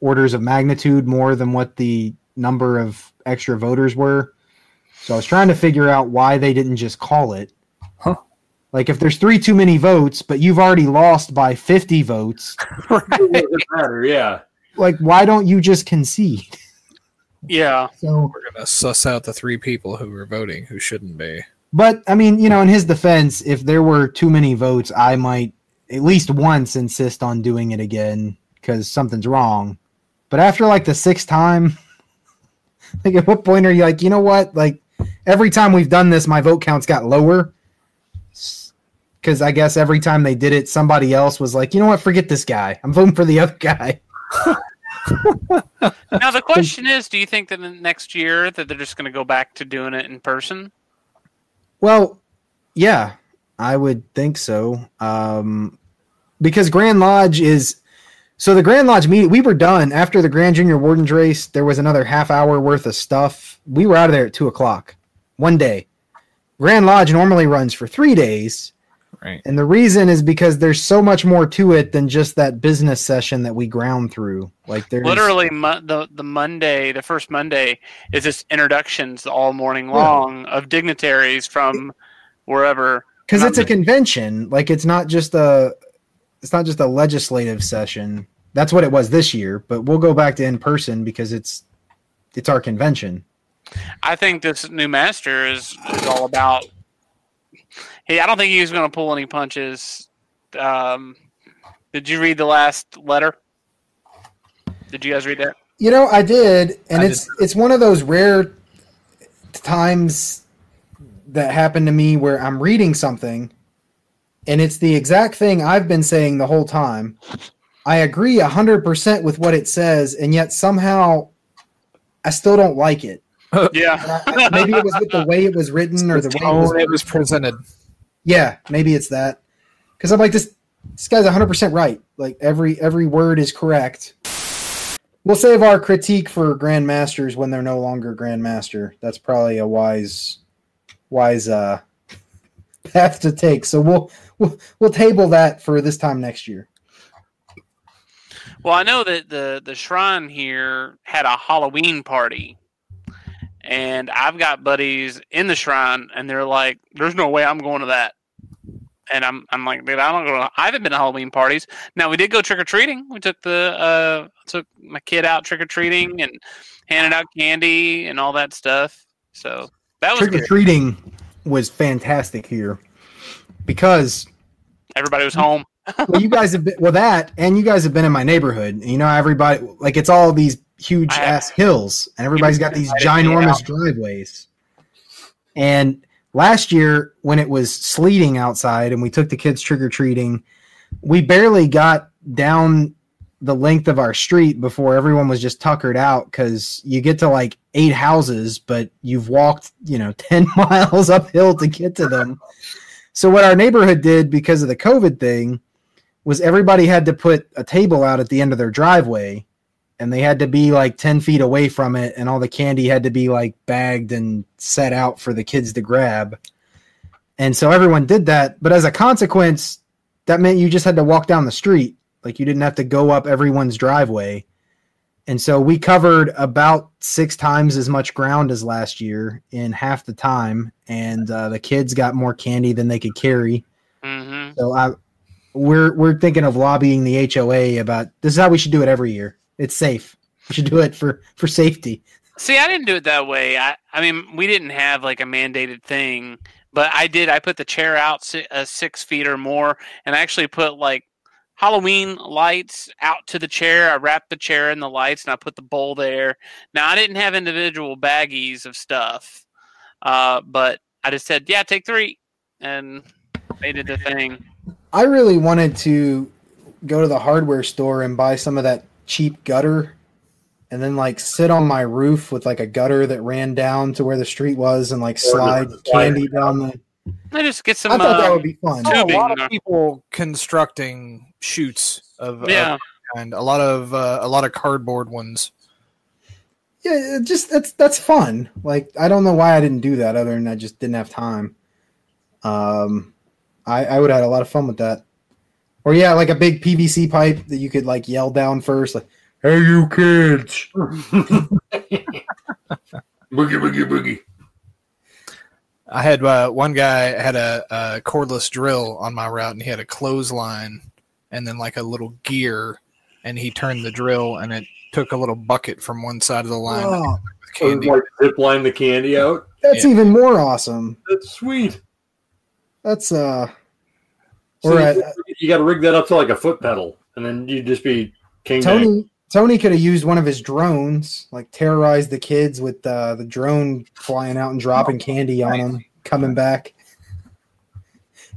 orders of magnitude more than what the number of extra voters were. So I was trying to figure out why they didn't just call it. Huh. Like if there's three too many votes, but you've already lost by 50 votes, It doesn't matter. Yeah. like why don't you just concede? Yeah. So, We're gonna suss out the three people who were voting who shouldn't be. but I mean, you know, in his defense, if there were too many votes, I might at least once insist on doing it again because something's wrong. But after like the sixth time, like at what point are you like, you know what? Like every time we've done this, my vote counts got lower. Because I guess every time they did it, somebody else was like, you know what? Forget this guy. I'm voting for the other guy. Now the question is, do you think that the next year that they're just going to go back to doing it in person? Well, yeah, I would think so. Um, because Grand Lodge is so the Grand Lodge meeting. We were done after the Grand Junior Wardens race. There was another half hour worth of stuff. We were out of there at two o'clock one day. Grand Lodge normally runs for three days, Right. and the reason is because there's so much more to it than just that business session that we ground through. Like there's Literally, mo- the the Monday, the first Monday, is just introductions all morning long of dignitaries from wherever. because it's a convention like it's not just a it's not just a legislative session that's what it was this year but we'll go back to in person because it's it's our convention I think this new master is, is all about. Hey, I don't think he was going to pull any punches. Um, did you read the last letter? Did you guys read that? you know i did and I it's it's one of those rare times that happen to me where i'm reading something and it's the exact thing i've been saying the whole time i agree 100% with what it says and yet somehow i still don't like it Yeah. I- maybe it was with the way it was written or the way it was it was presented. Yeah, maybe it's that. Because I'm like this. This guy's 100 percent right. Like every every word is correct. We'll save our critique for grandmasters when they're no longer grandmaster. That's probably a wise, wise uh, path to take. So we'll we'll we'll table that for this time next year. Well, I know that the the shrine here had a Halloween party, and I've got buddies in the shrine, and they're like, "There's no way I'm going to that." And I'm I'm like, dude, I don't go. To, I haven't been to Halloween parties. Now we did go trick or treating. We took the uh took my kid out trick or treating and handed out candy and all that stuff. So that was Trick or good. treating was fantastic here because Everybody was home. well, you guys have been well that, and you guys have been in my neighborhood. You know, everybody like it's all these huge I ass hills, and everybody's got these ginormous driveways. And last year, when it was sleeting outside, and we took the kids trick or treating, we barely got down the length of our street before everyone was just tuckered out because you get to like eight houses, but you've walked, you know, 10 miles uphill to get to them. So, what our neighborhood did because of the COVID thing was everybody had to put a table out at the end of their driveway and they had to be like 10 feet away from it and all the candy had to be like bagged and set out for the kids to grab. And so everyone did that, but as a consequence, that meant you just had to walk down the street. Like you didn't have to go up everyone's driveway. And so we covered about six times as much ground as last year in half the time. And uh, the kids got more candy than they could carry. hmm So I, we're we're thinking of lobbying the HOA about this is how we should do it every year. It's safe. We should do it for for safety. See, I didn't do it that way. I, I mean, we didn't have like a mandated thing, But I did. I put the chair out si- uh, six feet or more, and I actually put like Halloween lights out to the chair. I wrapped the chair in the lights, and I put the bowl there. Now I didn't have individual baggies of stuff, uh, but I just said, "Yeah, take three, and made it the thing. I really wanted to go to the hardware store and buy some of that cheap gutter and then like sit on my roof with like a gutter that ran down to where the street was and like slide candy down the I just get some. I thought that uh, would be fun. A lot of uh, people constructing chutes of of yeah, kind. A lot of uh, a lot of cardboard ones. Yeah, it just that's that's fun. Like I don't know why I didn't do that other than I just didn't have time. Um I I would have had a lot of fun with that. Or yeah, like a big PVC pipe that you could like yell down first like Hey you kids. Boogie, boogie, boogie. I had uh, one guy had a, a cordless drill on my route, and he had a clothesline, and then like a little gear, and he turned the drill, and it took a little bucket from one side of the line Oh, with So candy. like zip line the candy out. that's Yeah. even more awesome. That's sweet. That's uh So or you, you got to rig that up to like a foot pedal, and then you'd just be king. Tony Tony could have used one of his drones, like terrorize the kids with uh, the drone flying out and dropping candy on them, coming back.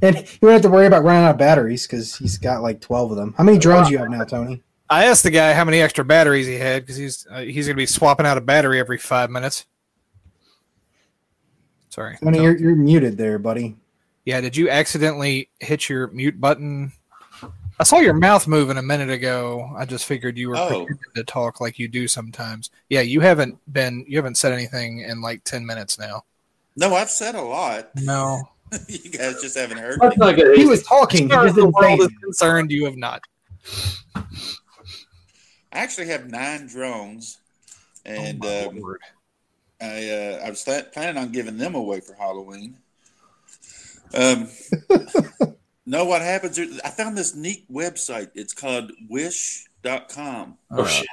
And he wouldn't have to worry about running out of batteries because he's got like twelve of them. How many drones do you have now, Tony? I asked the guy how many extra batteries he had because he's uh, he's going to be swapping out a battery every five minutes. Sorry. Tony, you're, you're muted there, buddy. Yeah, did you accidentally hit your mute button? I saw your mouth moving a minute ago. I just figured you were Oh. to talk like you do sometimes. Yeah, you haven't been you haven't said anything in like ten minutes now. No, I've said a lot. No. you guys just haven't heard That's me. not good. He was talking. He As far as the world is concerned, you have not. I actually have nine drones, and Oh, my um, Lord. I uh, I was th- planning on giving them away for Halloween. Um, no, what happens? I found this neat website. It's called Wish.com. Oh, shit.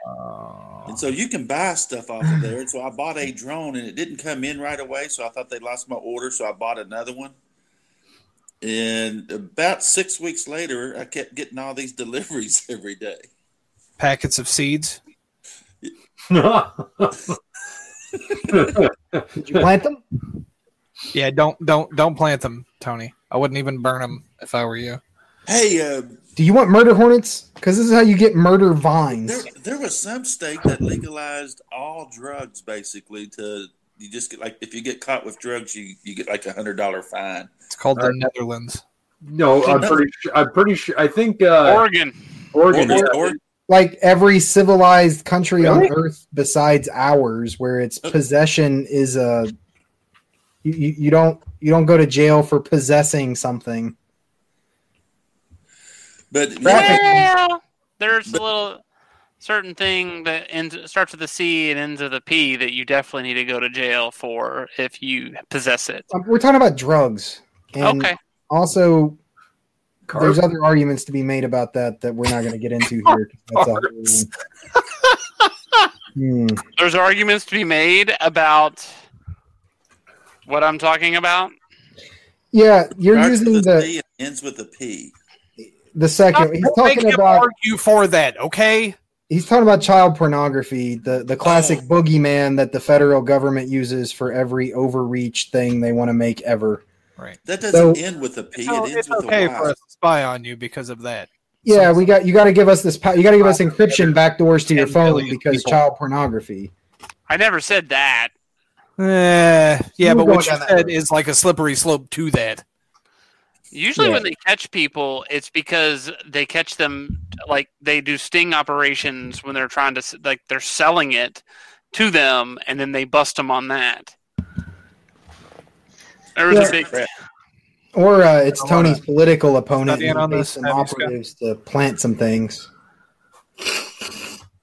And so you can buy stuff off of there. And so I bought a drone and it didn't come in right away. So I thought they lost my order. So I bought another one. And about six weeks later, I kept getting all these deliveries every day. packets of seeds. Did you plant them? Yeah, don't don't don't plant them, Tony. I wouldn't even burn them if I were you. Hey, uh, Do you want murder hornets? Because this is how you get murder vines. there, there was some state that legalized all drugs basically to you just get like if you get caught with drugs you, you get like a hundred dollar fine It's called the Netherlands. no, I'm pretty sure. I'm pretty sure. I think uh, Oregon. Oregon. Or- yeah. like every civilized country Really? on earth besides ours where its possession is a you, you, you don't you don't go to jail for possessing something but Traffic. Well, there's a little certain thing that ends, starts with a C and ends with a P that you definitely need to go to jail for if you possess it. Um, we're talking about drugs and Okay. also Car- there's other arguments to be made about that that we're not going to get into here That's a whole- Hmm. There's arguments to be made about what I'm talking about. yeah you're starts using with the ends with a P. the second he's Don't make talking about argue for that, okay? he's talking about child pornography, the the classic Oh. boogeyman that the federal government uses for every overreach thing they want to make ever. Right. That doesn't So- end with a P. So it ends it's with okay a for us to spy on you because of that. Yeah, we got you got to give us this. pa- You got to give us encryption backdoors to your phone because people. child pornography. I never said that. Eh, yeah, but going what you said is like a slippery slope to that. Usually, Yeah. when they catch people, it's because they catch them like they do sting operations when they're trying to like they're selling it to them, and then they bust them on that. There was Yeah. a big Or uh, it's Tony's political opponent Studying on this, some have you, Scott? operatives to plant some things.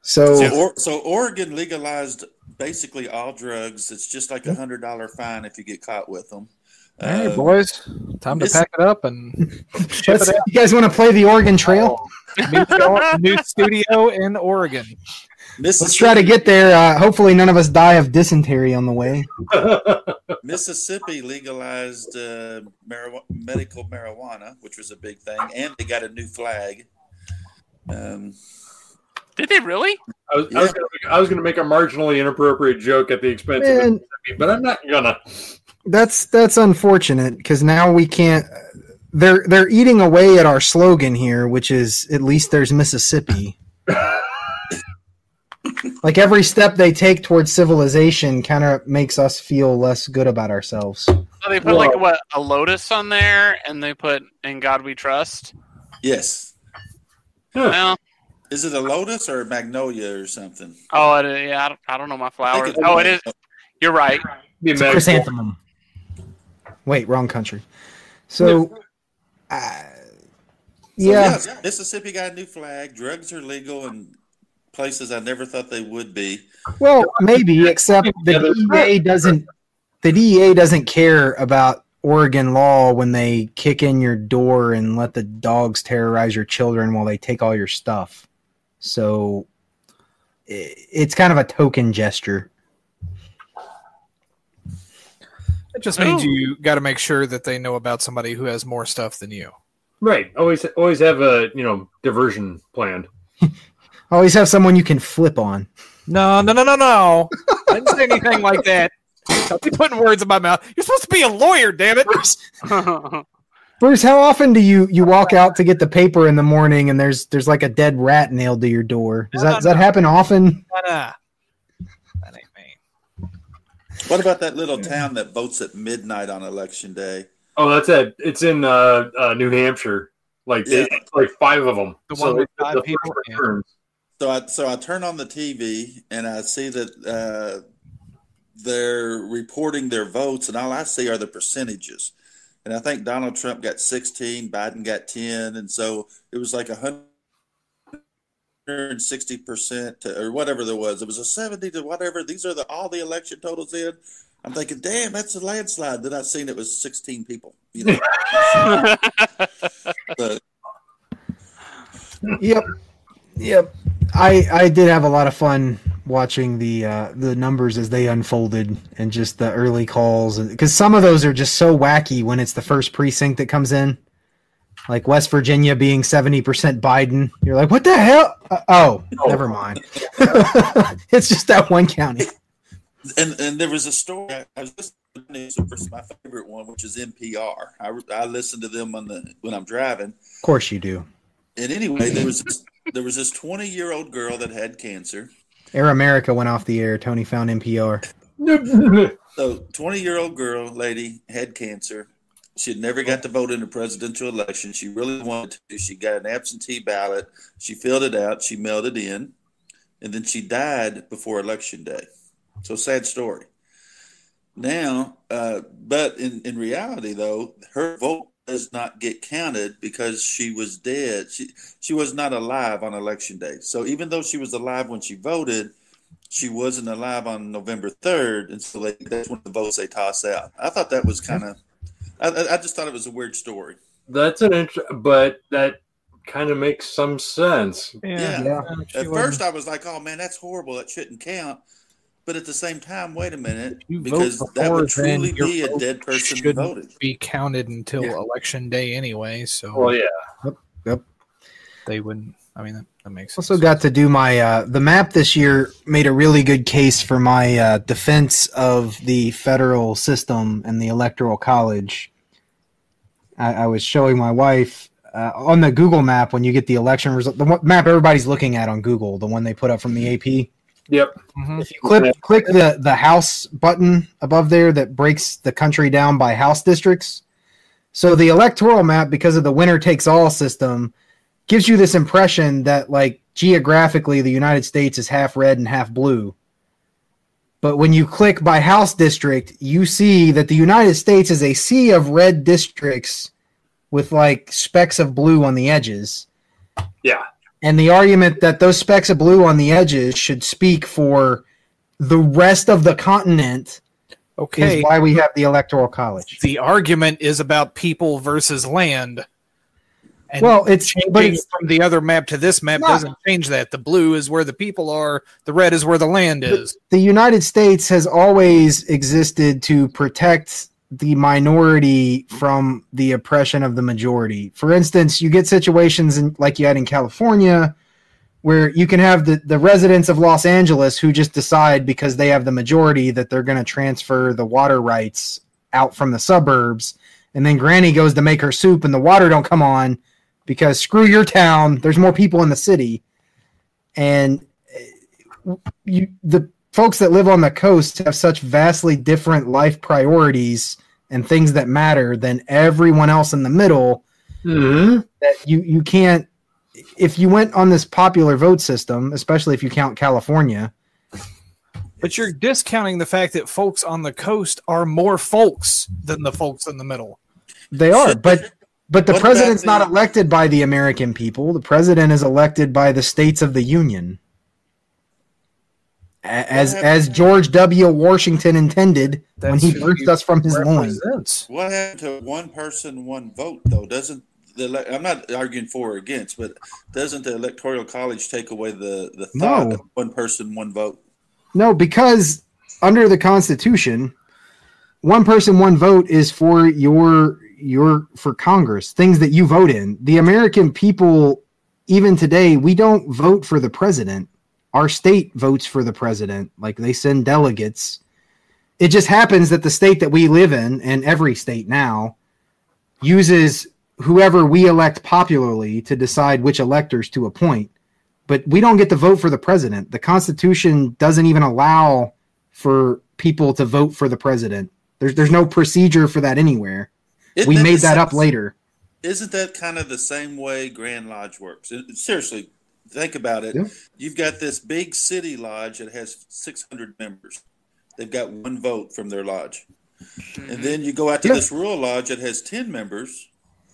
So So, or, so Oregon legalized basically all drugs. It's just like a hundred dollar fine if you get caught with them. All right, Uh, boys, time to pack it up and it you guys want to play the Oregon Trail? New, new studio in Oregon. Let's try to get there. Uh, hopefully, none of us die of dysentery on the way. Mississippi legalized uh, marijuana, medical marijuana, which was a big thing, and they got a new flag. Um, Did they really? I was, I was gonna make, I was gonna make a marginally inappropriate joke at the expense of Man, Mississippi, but I'm not gonna. that's that's unfortunate because now we can't. They're they're eating away at our slogan here, which is at least there's Mississippi. like every step they take towards civilization kind of makes us feel less good about ourselves. So they put like what a lotus on there, and they put "In God We Trust." yes. Huh. Well, Is it a lotus or a magnolia or something? oh, it, yeah, I don't, I don't know my I flowers. think it's- Oh, it is. You're right. It's a chrysanthemum. Wait, wrong country. So, uh, So, yeah, yes, Mississippi got a new flag. Drugs are legal in places I never thought they would be. well, maybe except the DEA doesn't. The DEA doesn't care about Oregon law when they kick in your door and let the dogs terrorize your children while they take all your stuff. So, it's kind of a token gesture. It just means Oh. you got to make sure that they know about somebody who has more stuff than you. Right. Always always have a you know diversion planned. Always have someone you can flip on. No, no, no, no, no. I didn't say anything like that. Don't be putting words in my mouth. You're supposed to be a lawyer, damn it. Bruce, how often do you you walk out to get the paper in the morning and there's there's like a dead rat nailed to your door? Does No, that no, does that no. happen often? Nah, that ain't me. What about that little town that votes at midnight on election day? Oh, that's it. It's in uh, uh, New Hampshire. Like they, like five of them. The one with five the people? first So I so I turn on the TV and I see that uh, they're reporting their votes, and all I see are the percentages. And I think Donald Trump got 16, Biden got 10, and so it was like a 160 percent or whatever there was. It was a 70 to whatever. These are the all the election totals in. I'm thinking, damn, that's a landslide. Then I seen it was 16 people. You know, but Yep. Yep. I I did have a lot of fun watching the uh, the numbers as they unfolded and just the early calls because some of those are just so wacky when it's the first precinct that comes in, like West Virginia being seventy percent Biden. You're like, what the hell? Uh, oh, never mind. it's just that one county. and and there was a story I, was listening to the news, of course, my favorite one, which is NPR. I, I listen to them on the when I'm driving. Of course you do. And anyway, there was this, there was this 20 year old girl that had cancer. Air America went off the air. Tony found NPR. So 20 year old girl lady had cancer. She had never got to vote in the presidential election. She really wanted to. She got an absentee ballot. She filled it out. She mailed it in, and then she died before election day. So sad story. Now, uh, but in, in reality, though, her vote does not get counted because she was dead. She she was not alive on election day. So even though she was alive when she voted, she wasn't alive on November third, and so they, that's when the votes they toss out. I thought that was kind of. I, I I just thought it was a weird story. That's an int- but that kind of makes some sense. Yeah. Yeah. She At first, I was like, "Oh man, that's horrible. That shouldn't count." But at the same time, wait a minute, You because that would truly be a dead person who shouldn't voted. be counted until Yeah. election day anyway. So Well, yeah. Yep. they wouldn't. I mean, that, that makes sense. Also got to do my uh, the map this year made a really good case for my uh, defense of the federal system and the electoral college. I, I was showing my wife uh, on the Google map when you get the election result, the map everybody's looking at on Google, the one they put up from the AP. Yep. Mhm. If you click click the the house button above there that breaks the country down by house districts. So the electoral map, because of the winner takes all system, gives you this impression that like geographically the United States is half red and half blue. But when you click by house district, you see that the United States is a sea of red districts with like specks of blue on the edges. Yeah. And the argument that those specks of blue on the edges should speak for the rest of the continent Okay. is why we have the electoral college. the argument is about people versus land. And well, it's but changing it's, from the other map to this map not. doesn't change that. The blue is where the people are. The red is where the land is. the United States has always existed to protect the minority from the oppression of the majority. For instance, you get situations in, like you had in California where you can have the, the residents of Los Angeles who just decide because they have the majority that they're going to transfer the water rights out from the suburbs and then granny goes to make her soup and the water don't come on because screw your town there's more people in the city and uh, you the folks that live on the coast have such vastly different life priorities and things that matter than everyone else in the middle Mm-hmm. that you you can't if you went on this popular vote system especially if you count california But you're discounting the fact that folks on the coast are more folks than the folks in the middle. they are but but the What president's not elected by the american people the president is elected by the states of the union A- as as george w washington intended when he who birthed us from his loins What happened to one person, one vote? Though doesn't the ele- I'm not arguing for or against, but doesn't the electoral college take away the the thought No. of one person, one vote? No, because under the Constitution, one person, one vote is for your your for Congress, things that you vote in. The American people, even today, we don't vote for the president. Our state votes for the president. Like they send delegates. It just happens that the state that we live in, and every state now, uses whoever we elect popularly to decide which electors to appoint but we don't get to vote for the president. The Constitution doesn't even allow for people to vote for the president. There's there's no procedure for that anywhere. Isn't we the made that same- up later. Isn't that kind of the same way Grand Lodge works? Seriously, think about it. Yeah. You've got this big city lodge that has 600 members. They've got one vote from their lodge. And mm-hmm. then you go out to Yeah. this rural lodge that has 10 members.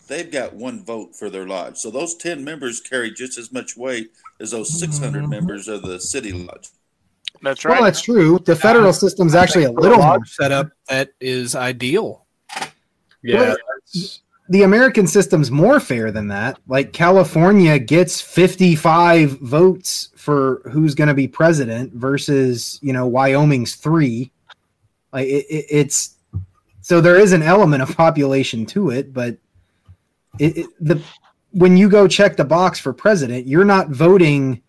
They've got one vote for their lodge. So those 10 members carry just as much weight as those 600 mm-hmm. members of the city lodge. That's right. Well, that's true. The federal system's actually a little more. lodge setup that is ideal. Yeah. Well, that's- The American system's more fair than that. Like California gets 55 votes for who's going to be president versus, you know, Wyoming's 3. Like it, it, it's so there is an element of population to it, but it, the when you go check the box for president, you're not voting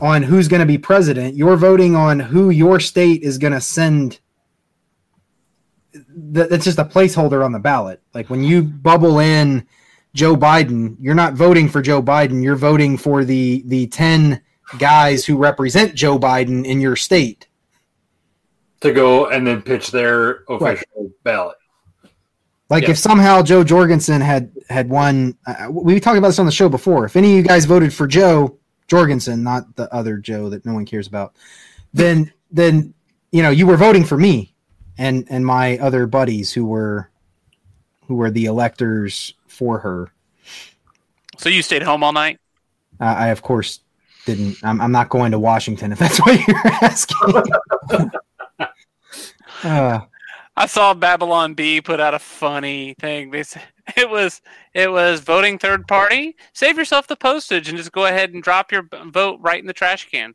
on who's going to be president. You're voting on who your state is going to send. That, that's just a placeholder on the ballot. Like when you bubble in Joe Biden, you're not voting for Joe Biden. You're voting for the the ten guys who represent Joe Biden in your state. to go and then pitch their official ballot. Like Yeah. if somehow Jo Jorgensen had had won, uh, we talked about this on the show before. If any of you guys voted for Jo Jorgensen, not the other Joe that no one cares about, then then you know you were voting for me and and my other buddies who were who were the electors for her. so you stayed home all night? Uh, I of course didn't. I'm, I'm not going to Washington if that's what you're asking. uh, I saw Babylon Bee put out a funny thing. They said it was it was voting third party. Save yourself the postage and just go ahead and drop your vote right in the trash can.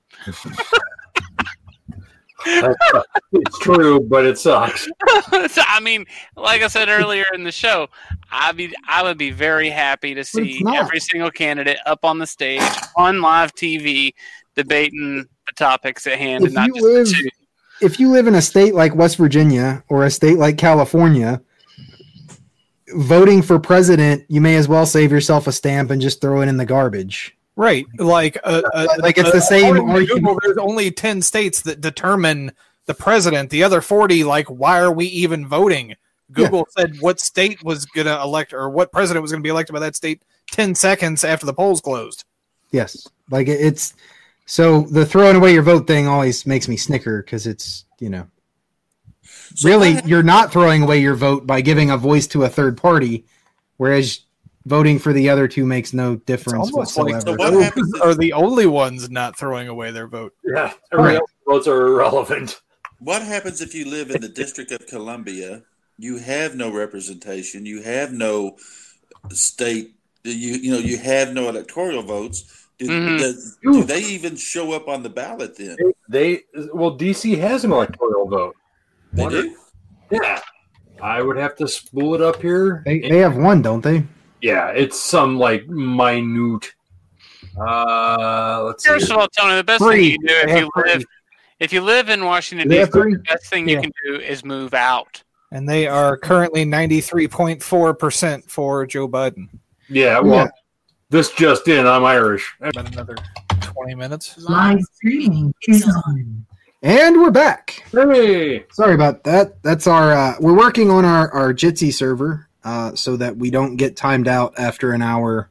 It's true, but it sucks. so, I mean, like I said earlier in the show, I be I would be very happy to see every single candidate up on the stage on live TV debating the topics at hand If and not you just the live- two. if you live in a state like West Virginia or a state like California, voting for president, you may as well save yourself a stamp and just throw it in the garbage. Right. Like, uh, uh, Like it's the same according argument. Google, there's only 10 states that determine the president. The other 40, like, why are we even voting? Google said what state was going to elect or what president was going to be elected by that state 10 seconds after the polls closed. Yes, like it's so the throwing away your vote thing always makes me snicker because it's you know So really you're not throwing away your vote by giving a voice to a third party, whereas voting for the other two makes no difference almost like whatsoever. So what happens are the only ones not throwing away their vote. Yeah, everybody Right. else votes are irrelevant. What happens if you live in the District of Columbia? You have no representation. You have no state you you know you have no electoral votes. Do, Mhm. does- do they even show up on the ballot then? They well, DC has an electoral vote. They Wonder- do. Yeah, I would have to spool it up here. They, they have one, don't they? Yeah, it's some like minute. Uh, let's see. First of all, Tony, the best Three. thing you can do if you three. live if you live in Washington D.C., the best thing you can do is move out. And they are currently 93.4% for Joe Biden. Yeah, well, Yeah. this just in. I'm Irish. About another 20 minutes. Live streaming is on. And we're back. Hey, Sorry about that. That's our. Uh, we're working on our our Jitsi server uh, so that we don't get timed out after an hour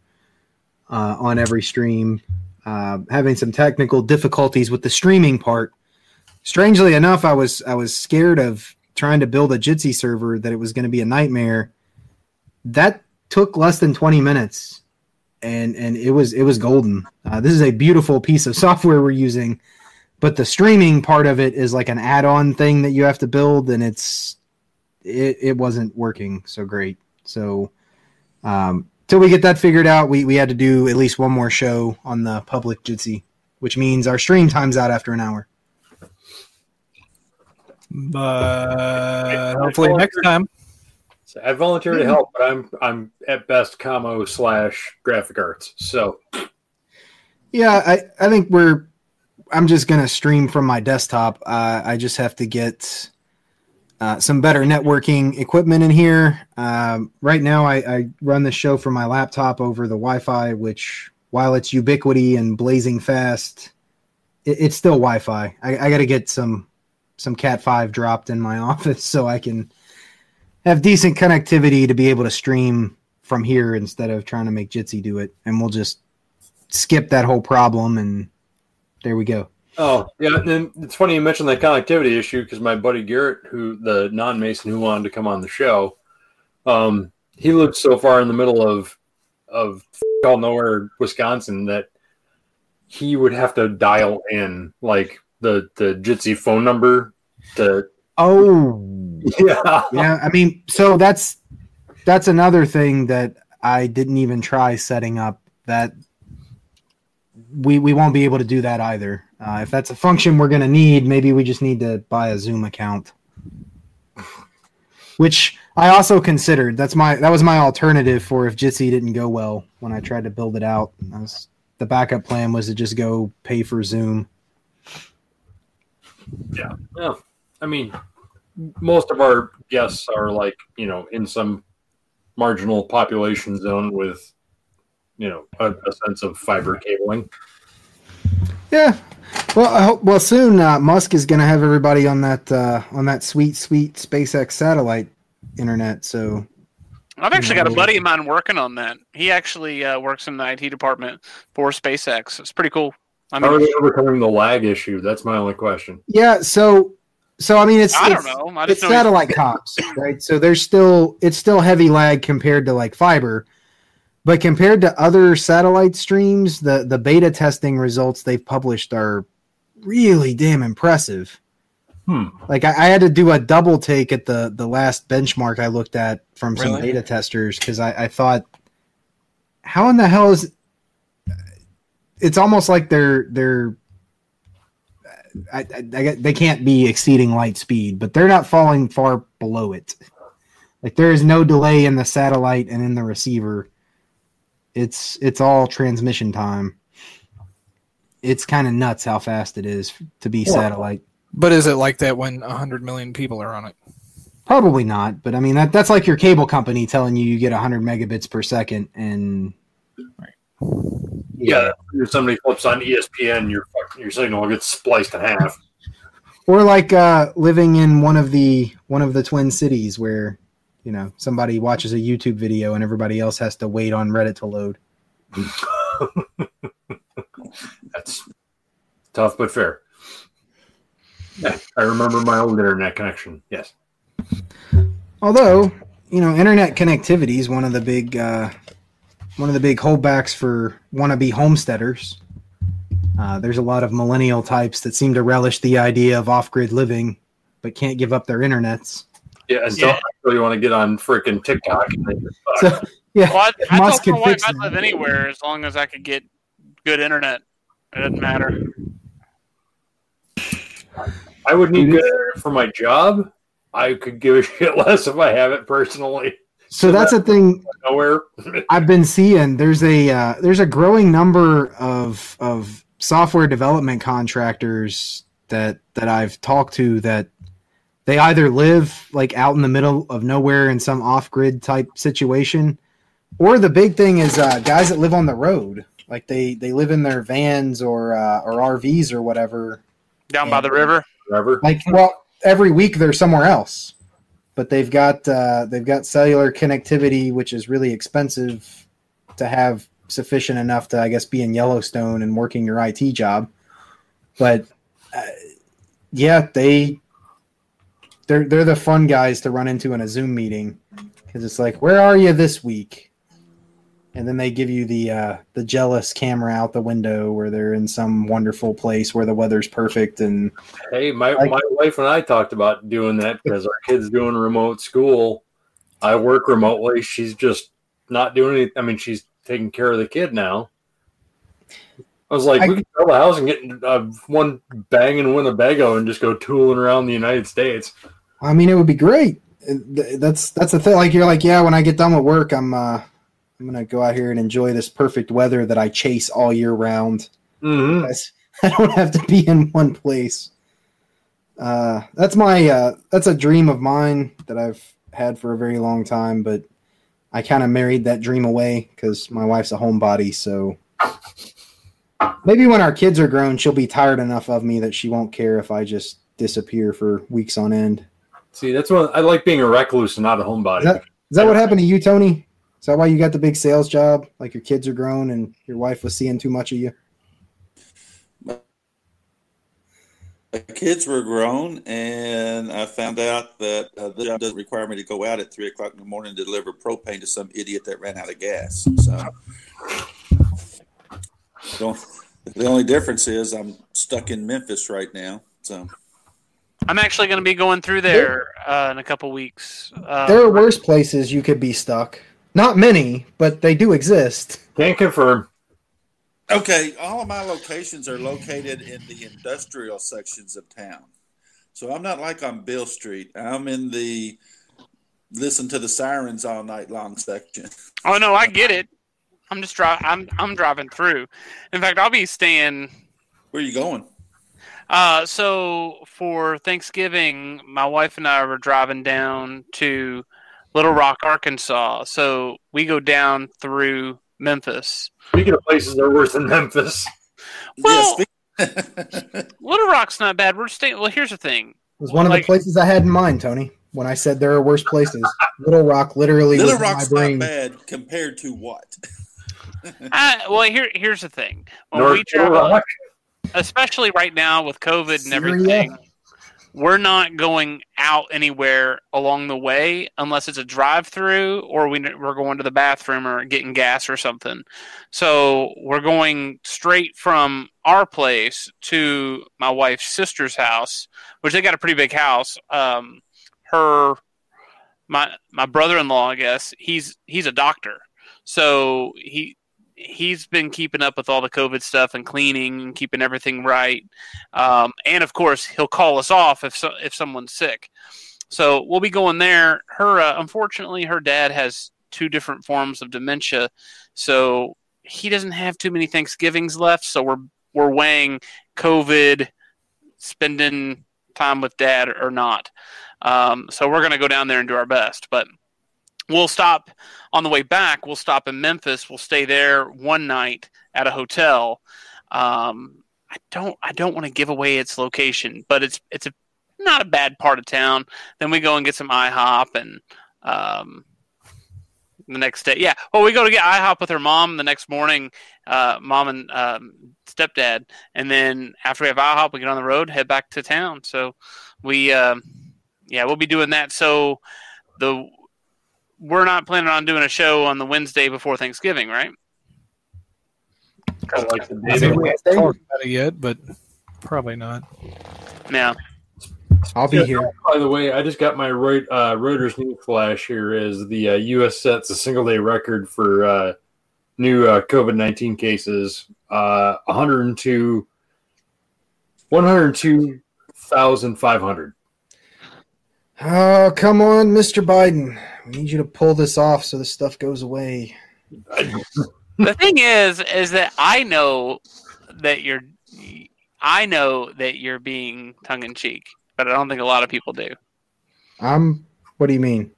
uh, on every stream. Uh, having some technical difficulties with the streaming part. Strangely enough, I was I was scared of trying to build a Jitsi server that it was going to be a nightmare. That took less than twenty minutes, and and it was it was golden. Uh, this is a beautiful piece of software we're using but the streaming part of it is like an add-on thing that you have to build and it's it, it wasn't working so great so um till we get that figured out we we had to do at least one more show on the public jitsi which means our stream time's out after an hour But hopefully next time. So I volunteer to help, but I'm I'm at best commo slash graphic arts. So yeah i i think we're i'm just gonna stream from my desktop uh, i just have to get uh, some better networking equipment in here. Um, right now I, I run the show from my laptop over the wi-fi which while it's Ubiquiti and blazing fast it, it's still wi-fi. I, I got to get some some cat 5 dropped in my office so i can have decent connectivity to be able to stream from here instead of trying to make jitsi do it. And we'll just skip that whole problem and there we go Oh yeah, and it's funny you mentioned that connectivity issue because my buddy Garrett, who the non-mason who wanted to come on the show, um, he lived so far in the middle of of all nowhere, Wisconsin, that he would have to dial in like the the Jitsi phone number to oh. Yeah. Yeah i mean so that's that's another thing that i didn't even try setting up that we we won't be able to do that either. Uh, if that's a function we're going to need maybe we just need to buy a zoom account. Which i also considered. That's my that was my alternative for if jitsi didn't go well when i tried to build it out. That was, the backup plan was to just go pay for zoom. Well, I mean, most of our guests are like, you know, in some marginal population zone with, you know, a, a sense of fiber cabling. Yeah. Well, I hope, well, soon uh, Musk is going to have everybody on that uh, on that sweet, sweet SpaceX satellite internet. So I've actually got a buddy of mine working on that. He actually uh, works in the IT department for SpaceX. It's pretty cool. I How are they overcoming the lag issue? That's my only question. yeah. So so I mean, it's I don't know. I it's know satellite comps, right? So there's still it's still heavy lag compared to like fiber, but compared to other satellite streams, the the beta testing results they've published are really damn impressive. Hmm. Like I, I had to do a double take at the the last benchmark I looked at from some Really? beta testers because I, I thought, how in the hell is? It's almost like they're they're. I, I, I they can't be exceeding light speed, but they're not falling far below it. Like there is no delay in the satellite and in the receiver. It's it's all transmission time. It's kind of nuts how fast it is to be Yeah. satellite. But is it like that when 100 million people are on it? Probably not, but I mean that that's like your cable company telling you you get 100 megabits per second, and Yeah, if somebody flips on ESPN, your your signal gets spliced in half. or like uh, living in one of the one of the twin cities where you know somebody watches a YouTube video and everybody else has to wait on Reddit to load. That's tough but fair. Yeah, I remember my old internet connection. Yes. Although you know, internet connectivity is one of the big uh, one of the big holdbacks for wannabe homesteaders. Uh, there's a lot of millennial types that seem to relish the idea of off-grid living, but can't give up their internets. Yeah, until Yeah. until you want to get on freaking TikTok. And then you're So. Yeah, Well, I, if I Musk told my could wife fix I'd live anywhere as long as I could get good internet. It doesn't matter. I would need good internet for my job. I could give a shit less if I have it personally. So that's a thing Nowhere. I've been seeing. There's a uh, there's a growing number of of software development contractors that that I've talked to that they either live like out in the middle of nowhere in some off grid type situation, or the big thing is uh, guys that live on the road. Like they they live in their vans or uh, or RVs or whatever. Down by the river. Whatever. Like well, every week they're somewhere else, but they've got uh, they've got cellular connectivity, which is really expensive to have sufficient enough to I guess be in Yellowstone and working your IT job. But uh, yeah, they they're they're the fun guys to run into in a Zoom meeting because it's like, where are you this week? And then they give you the uh, the jealous camera out the window where they're in some wonderful place where the weather's perfect and Hey, my, my wife and I talked about doing that because our kid's doing remote school. I work remotely. She's just not doing anything. I mean, she's taking care of the kid now. I was like, I- we can sell the house and get uh, one bang in Winnebago and just go tooling around the United States. I mean, it would be great. That's that's the thing. Like you're like, yeah. When I get done with work, I'm uh, I'm gonna go out here and enjoy this perfect weather that I chase all year round. Mm-hmm. I don't have to be in one place. Uh, that's my uh, that's a dream of mine that I've had for a very long time, but I kind of married that dream away because my wife's a homebody. So maybe when our kids are grown, she'll be tired enough of me that she won't care if I just disappear for weeks on end. See, that's what I like being a recluse and not a homebody. Is that, is that what happened to you, Tony? Is that why you got the big sales job? Like your kids are grown and your wife was seeing too much of you? The kids were grown, and I found out that uh, the job doesn't require me to go out at three o'clock in the morning to deliver propane to some idiot that ran out of gas. So, don't, the only difference is I'm stuck in Memphis right now. So, I'm actually going to be going through there uh, in a couple weeks. Uh, there are worse places you could be stuck. Not many, but they do exist. Can't confirm. okay, all of my locations are located in the industrial sections of town. So I'm not like on Beale Street. I'm in the listen to the sirens all night long section. Oh no, I get it. I'm just driving. I'm I'm driving through. In fact, I'll be staying. Where are you going? Uh, so for Thanksgiving, my wife and I were driving down to Little Rock, Arkansas. So we go down through Memphis. Speaking of places that are worse than Memphis, Well- yeah, Little Rock's not bad. We're staying. Well, here's the thing. It was one of Like- the places I had in mind, Tony, when I said there are worse places. Little Rock literally Little was in Rock's my not bad compared to what? I, well, here here's the thing. When North we travel, Carolina. Especially right now with COVID and Syria. everything, we're not going out anywhere along the way unless it's a drive-through or we, we're going to the bathroom or getting gas or something. So we're going straight from our place to my wife's sister's house, which they got a pretty big house. Um, her, my my brother-in-law, I guess he's he's a doctor, so he he's been keeping up with all the COVID stuff and cleaning and keeping everything right. Um, and of course, he'll call us off if so, if someone's sick. So we'll be going there. Her, uh, unfortunately, her dad has two different forms of dementia, so he doesn't have too many Thanksgivings left. So we're we're weighing COVID, spending time with dad or not. Um, so we're going to go down there and do our best, but we'll stop on the way back. We'll stop in Memphis. We'll stay there one night at a hotel. Um, I don't I don't want to give away its location, but it's it's a not a bad part of town. Then we go and get some IHOP and um, the next day. Yeah, well, we go to get IHOP with her mom the next morning, uh, mom and um, stepdad, and then after we have IHOP, we get on the road, head back to town. So we, um yeah, we'll be doing that. So the we're not planning on doing a show on the Wednesday before Thanksgiving, right? I like the I day mean, we haven't talked about it yet, but probably not. Yeah. I'll be Yeah. here. By the way, I just got my Reut- uh, Reuters news flash Here is the uh, U.S. sets a single day record for uh, new uh, COVID 19 cases uh, 102 102,500. Oh, come on, Mr. Biden. We need you to pull this off so this stuff goes away. the thing is, is that I know that you're, I know that you're being tongue in cheek, but I don't think a lot of people do. I'm. What do you mean?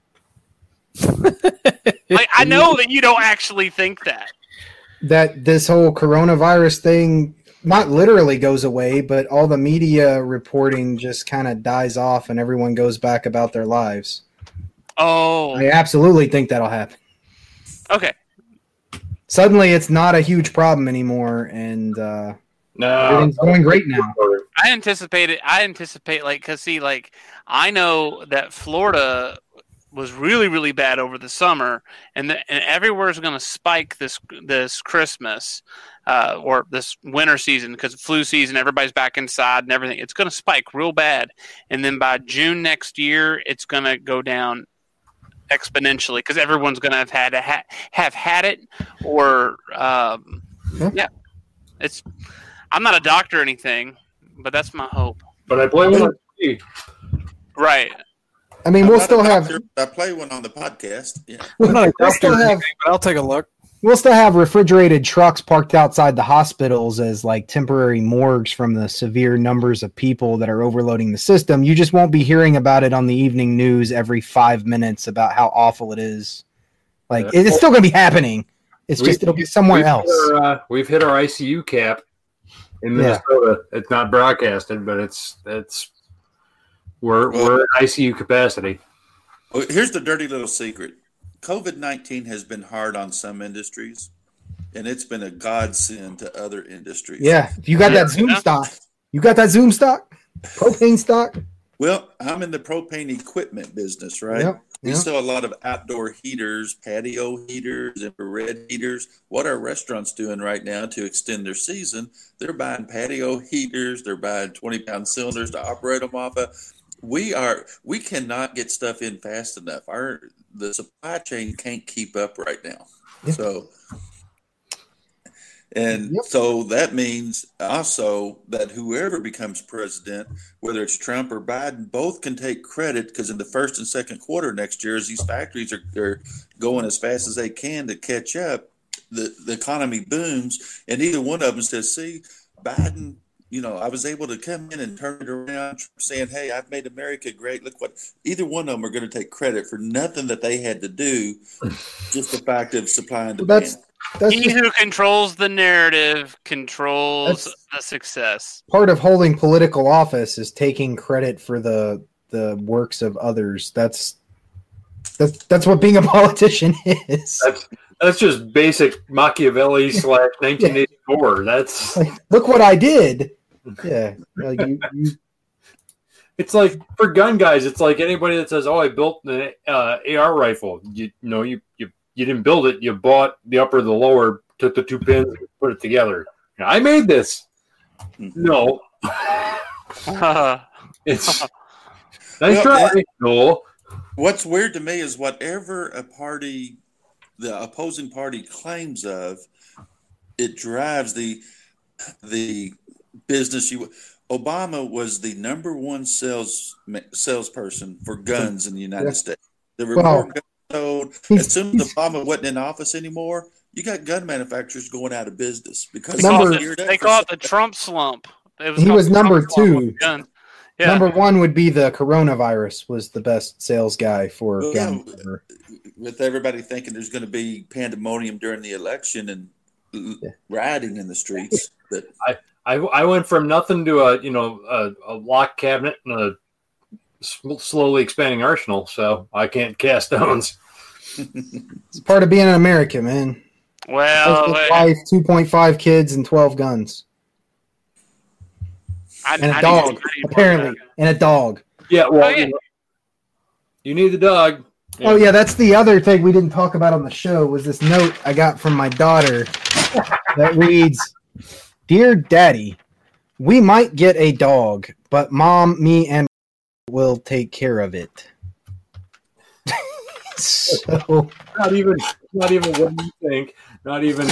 Like, I know that you don't actually think that. That this whole coronavirus thing not literally goes away, but all the media reporting just kind of dies off and everyone goes back about their lives. Oh, I absolutely think that'll happen. okay. Suddenly, it's not a huge problem anymore, and uh, No, everything's going great now. I anticipate it. I anticipate like because see, like I know that Florida was really really bad over the summer, and the, and everywhere's going to spike this this Christmas uh, or this winter season because flu season. Everybody's back inside and everything. It's going to spike real bad, and then by June next year, it's going to go down exponentially because everyone's going to have had a ha- have had it or um, Yeah. yeah. It's I'm not a doctor or anything, but that's my hope. But I play one. Right. I mean, I'm we'll still have I play one on the podcast. Yeah. I'm not a we'll doctor, still have anything, but I'll take a look. We'll still have refrigerated trucks parked outside the hospitals as like temporary morgues from the severe numbers of people that are overloading the system. You just won't be hearing about it on the evening news every five minutes about how awful it is. Like Yeah. it- it's still going to be happening. It's We- just it'll be somewhere we've else. Hit our, uh, we've hit our ICU cap in Yeah. Minnesota. It's not broadcasted, but it's it's we're Well- we're at ICU capacity. Well, here's the dirty little secret COVID 19 has been hard on some industries, and it's been a godsend to other industries. Yeah, you got that Zoom stock, you got that Zoom stock, propane stock. Well, I'm in the propane equipment business, right? Yep, We yep. sell a lot of outdoor heaters, patio heaters, infrared heaters. What are restaurants doing right now to extend their season? They're buying patio heaters. They're buying 20 pound cylinders to operate them off of. We are we cannot get stuff in fast enough. Our the supply chain can't keep up right now. Yeah. So and Yep. so that means also that whoever becomes president, whether it's Trump or Biden, both can take credit because in the first and second quarter next year, as these factories are, are going as fast as they can to catch up, the, the economy booms, and either one of them says, "See, Biden." You know, I was able to come in and turn it around, saying, "Hey, I've made America great. Look what." Either one of them are going to take credit for nothing that they had to do, just the fact of supply and demand. That's that's He just who controls the narrative controls the success. part of holding political office is taking credit for the the works of others. That's that's that's what being a politician is. That's that's just basic Machiavelli slash 1984. That's Like, look what I did. Yeah, like you, you, it's like for gun guys. It's like anybody that says, "Oh, I built an uh, AR rifle." You, you know, you you you didn't build it. You bought the upper, the lower, took the two pins, put it together. I made this. No, it's nice Well, try. No, What's weird to me is whatever a party, the opposing party claims of, it drives the the business. You Obama was the number one sales salesperson for guns in the United Yeah. States. There were Well, more guns sold. As soon as Obama wasn't in office anymore, you got gun manufacturers going out of business because They call, it, the, they call it the Trump slump. It He was the Trump number two. Yeah. Number one would be the coronavirus was the best sales guy for Well, guns. with everybody thinking there's going to be pandemonium during the election and Yeah. rioting in the streets. But I, I went from nothing to a you know a, a lock cabinet and a s- slowly expanding arsenal. So I can't cast stones. It's part of being an American, man. Well, Husband, uh, wife, two point five kids, and twelve guns, I, and I a need- dog. I need more of Apparently, and a dog. Yeah, well, Oh, yeah. You, you need the dog. Oh yeah, that's the other thing we didn't talk about on the show was this note I got from my daughter that reads, "Dear Daddy, we might get a dog, but Mom, me, and will take care of it. so Not even, not even what you think. Not even.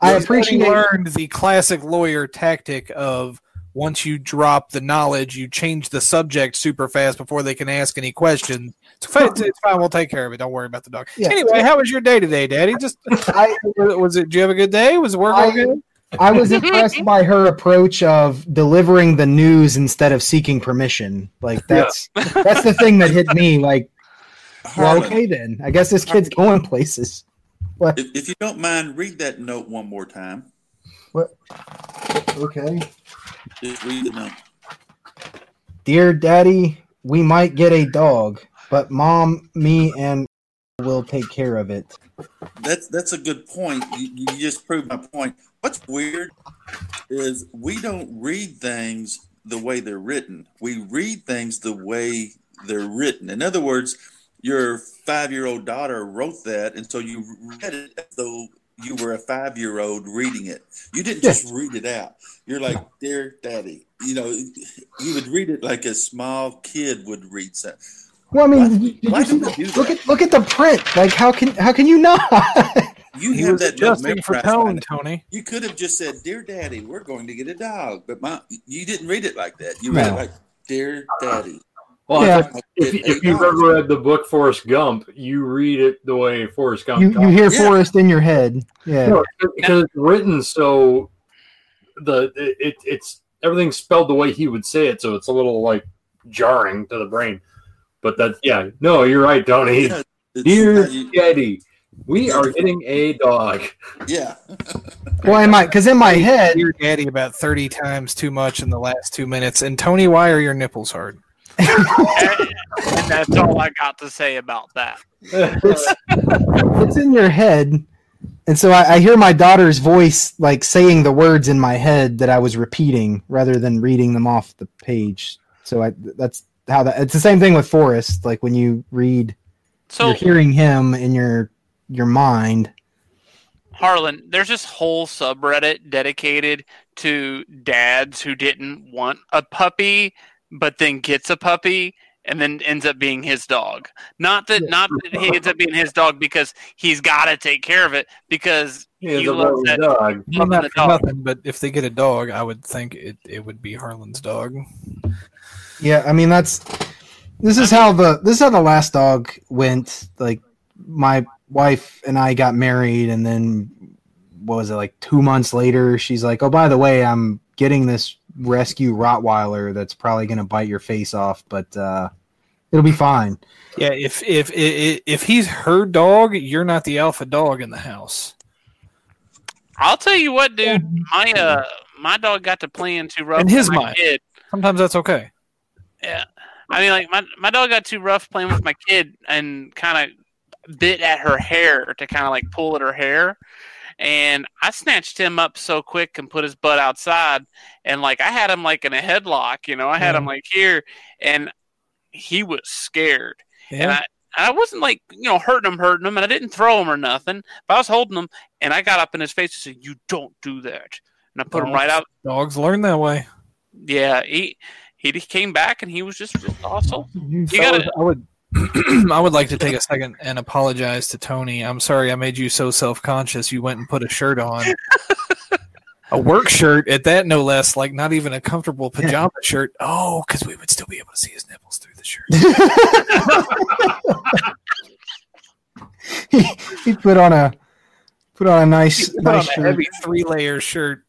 I appreciate learned the classic lawyer tactic of once you drop the knowledge, you change the subject super fast before they can ask any questions. It's fine. It's, fine. We'll take care of it. Don't worry about the dog. Yeah. Anyway, how was your day today, Daddy? Just I, was it? Did you have a good day? Was work I- okay? I was impressed by her approach of delivering the news instead of seeking permission. Like that's that's the thing that hit me. Like, well, okay then. I guess this kid's going places. What? if, if you don't mind, read that note one more time. What? Okay. Just read the note. Dear Daddy, we might get a dog, but Mom, me, and will take care of it. That's that's a good point. You, you just proved my point. What's weird is we don't read things the way they're written. We read things the way they're written. In other words, your five-year-old daughter wrote that, and so you read it as though you were a five-year-old reading it. You didn't just read it out. You're like, "Dear Daddy," you know. You would read it like a small kid would read something. Well, I mean, Why- why you see they look at look at the print. Like, how can how can you not? You He have was that note adjusting for tone, Tony. You could have just said, "Dear Daddy, we're going to get a dog," but my you didn't read it like that. You read No. it like, "Dear Daddy." Well, Yeah. I if, if you've ever read the book Forrest Gump, you read it the way Forrest Gump. you you hear Yeah. Forrest in your head. Yeah. No, because it's written so the it, it's everything's spelled the way he would say it, so it's a little like jarring to the brain. But that yeah, no, you're right, Tony. Yeah, Dear Daddy, we are getting a dog. yeah. Well, in my because in my head, Dear Daddy about 30 times too much in the last two minutes. And Tony, why are your nipples hard? and that's all I got to say about that. it's, it's in your head, and so I, I hear my daughter's voice like saying the words in my head that I was repeating rather than reading them off the page. So I that's how that. It's the same thing with Forrest. Like when you read, So you're hearing him in your your mind. Harlan, there's this whole subreddit dedicated to dads who didn't want a puppy, but then gets a puppy and then ends up being his dog. Not that not that he ends up being his dog because he's got to take care of it because He he loves that. dog. Well, not for dog. nothing, but if they get a dog, I would think it, it would be Harlan's dog. Yeah, I mean that's this is how the this is how the last dog went. Like my wife and I got married, and then what was it like two months later? She's like, "Oh, by the way, I'm getting this rescue Rottweiler that's probably gonna bite your face off, but uh, it'll be fine." Yeah, if if if if he's her dog, you're not the alpha dog in the house. I'll tell you what, dude. My uh, my dog got to playing too rough. In his with my mind. kid. Sometimes that's okay. Yeah, I mean, like my my dog got too rough playing with my kid and kind of bit at her hair to kind of like pull at her hair, and I snatched him up so quick and put his butt outside, and like I had him like in a headlock, you know, I had him mm. like here, and he was scared, and I. I wasn't like you know hurting him, hurting him, and I didn't throw him or nothing. But I was holding him, and I got up in his face and said, "You don't do that." And I put him right out. Dogs learn that way. Yeah, he he came back and he was just, just awesome. You Fellas, gotta I would I would like to take a second and apologize to Tony. I'm sorry I made you so self conscious you went and put a shirt on. a work shirt at that no less, like not even a comfortable pajama shirt. Oh, because we would still be able to see his nipples through the shirt. he, he put on a put on a nice Put on nice a shirt. heavy three layer shirt.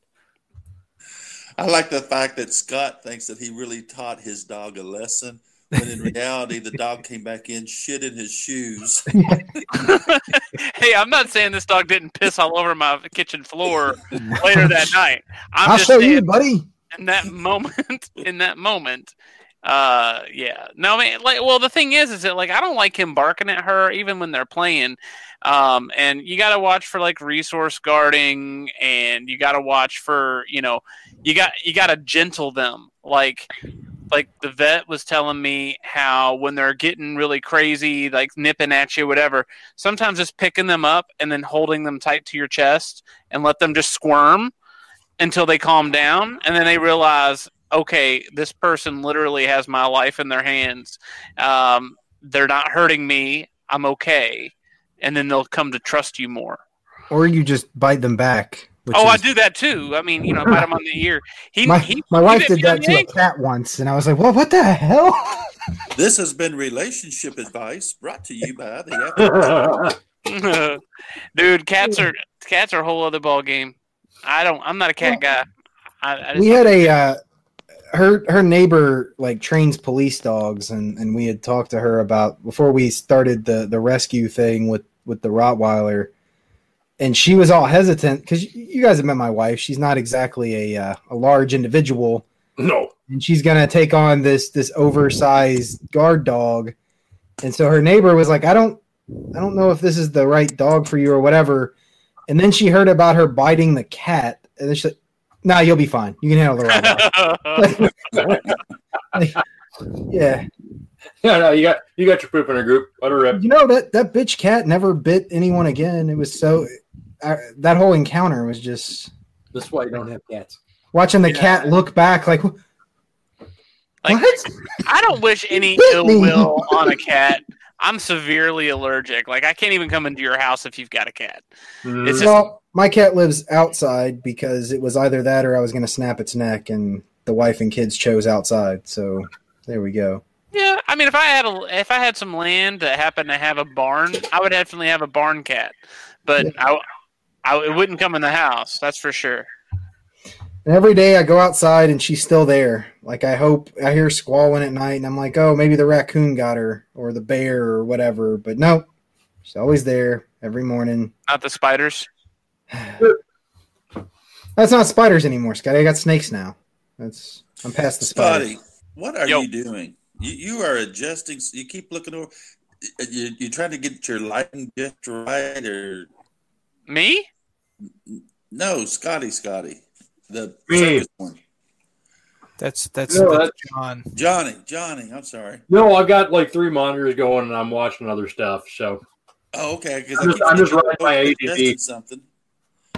I like the fact that Scott thinks that he really taught his dog a lesson, when in reality, the dog came back in, shit in his shoes. hey, I'm not saying this dog didn't piss all over my kitchen floor later that night. I'm I'll just show saying you, buddy. in that moment, in that moment, uh, yeah. No, I mean, like, well, the thing is, is that like I don't like him barking at her even when they're playing. Um, and you got to watch for like resource guarding, and you got to watch for you know, you got you got to gentle them like like the vet was telling me how when they're getting really crazy, like nipping at you, whatever, sometimes just picking them up and then holding them tight to your chest and let them just squirm until they calm down, and then they realize okay, this person literally has my life in their hands. Um, they're not hurting me. I'm okay, and then they'll come to trust you more. Or you just bite them back. Which oh, I do that too. I mean, you know, bite him on the ear. He, My, he, my wife bit did that to a cat once, and I was like, "Well, what the hell?" This has been relationship advice brought to you by the. Dude, cats are cats are a whole other ball game. I don't. I'm not a cat guy. I, I just we had a uh, her her neighbor like trains police dogs, and and we had talked to her about before we started the the rescue thing with with the Rottweiler, and she was all hesitant because you guys have met my wife. She's not exactly a uh, a large individual, no. and she's gonna take on this this oversized guard dog, and so her neighbor was like, "I don't I don't know if this is the right dog for you or whatever." And then she heard about her biting the cat, and then she's like, "Nah, you'll be fine. You can handle the Rottweiler." yeah, Yeah, no, you got you got your poop in a group. Let her rip. you know that that bitch cat never bit anyone again. It was so uh, that whole encounter was just This is why you don't have cats. watching the Yeah. cat look back like, Like, what? I don't wish any ill will on a cat. I'm severely allergic. Like I can't even come into your house if you've got a cat. Mm. It's just- well, my cat lives outside because it was either that or I was going to snap its neck, and the wife and kids chose outside. So there we go. Yeah, I mean, if I had a if I had some land that happened to have a barn, I would definitely have a barn cat. But I, I, it wouldn't come in the house. That's for sure. And every day I go outside and she's still there. Like I hope I hear squalling at night, and I'm like, oh, maybe the raccoon got her or the bear or whatever. But no, she's always there every morning. Not the spiders. That's not spiders anymore, Scotty. I got snakes now. That's I'm past the spider. Scotty, what are Yo. you doing? You, you are adjusting. You keep looking over. You, you're trying to get your lighting just right, or Me? No, Scotty, Scotty, the Me. circus one, That's that's, No, that's John. Johnny, Johnny. I'm sorry. No, I've got like three monitors going, and I'm watching other stuff. So Oh, okay. Because I'm just- I'm just riding my ADD. Something.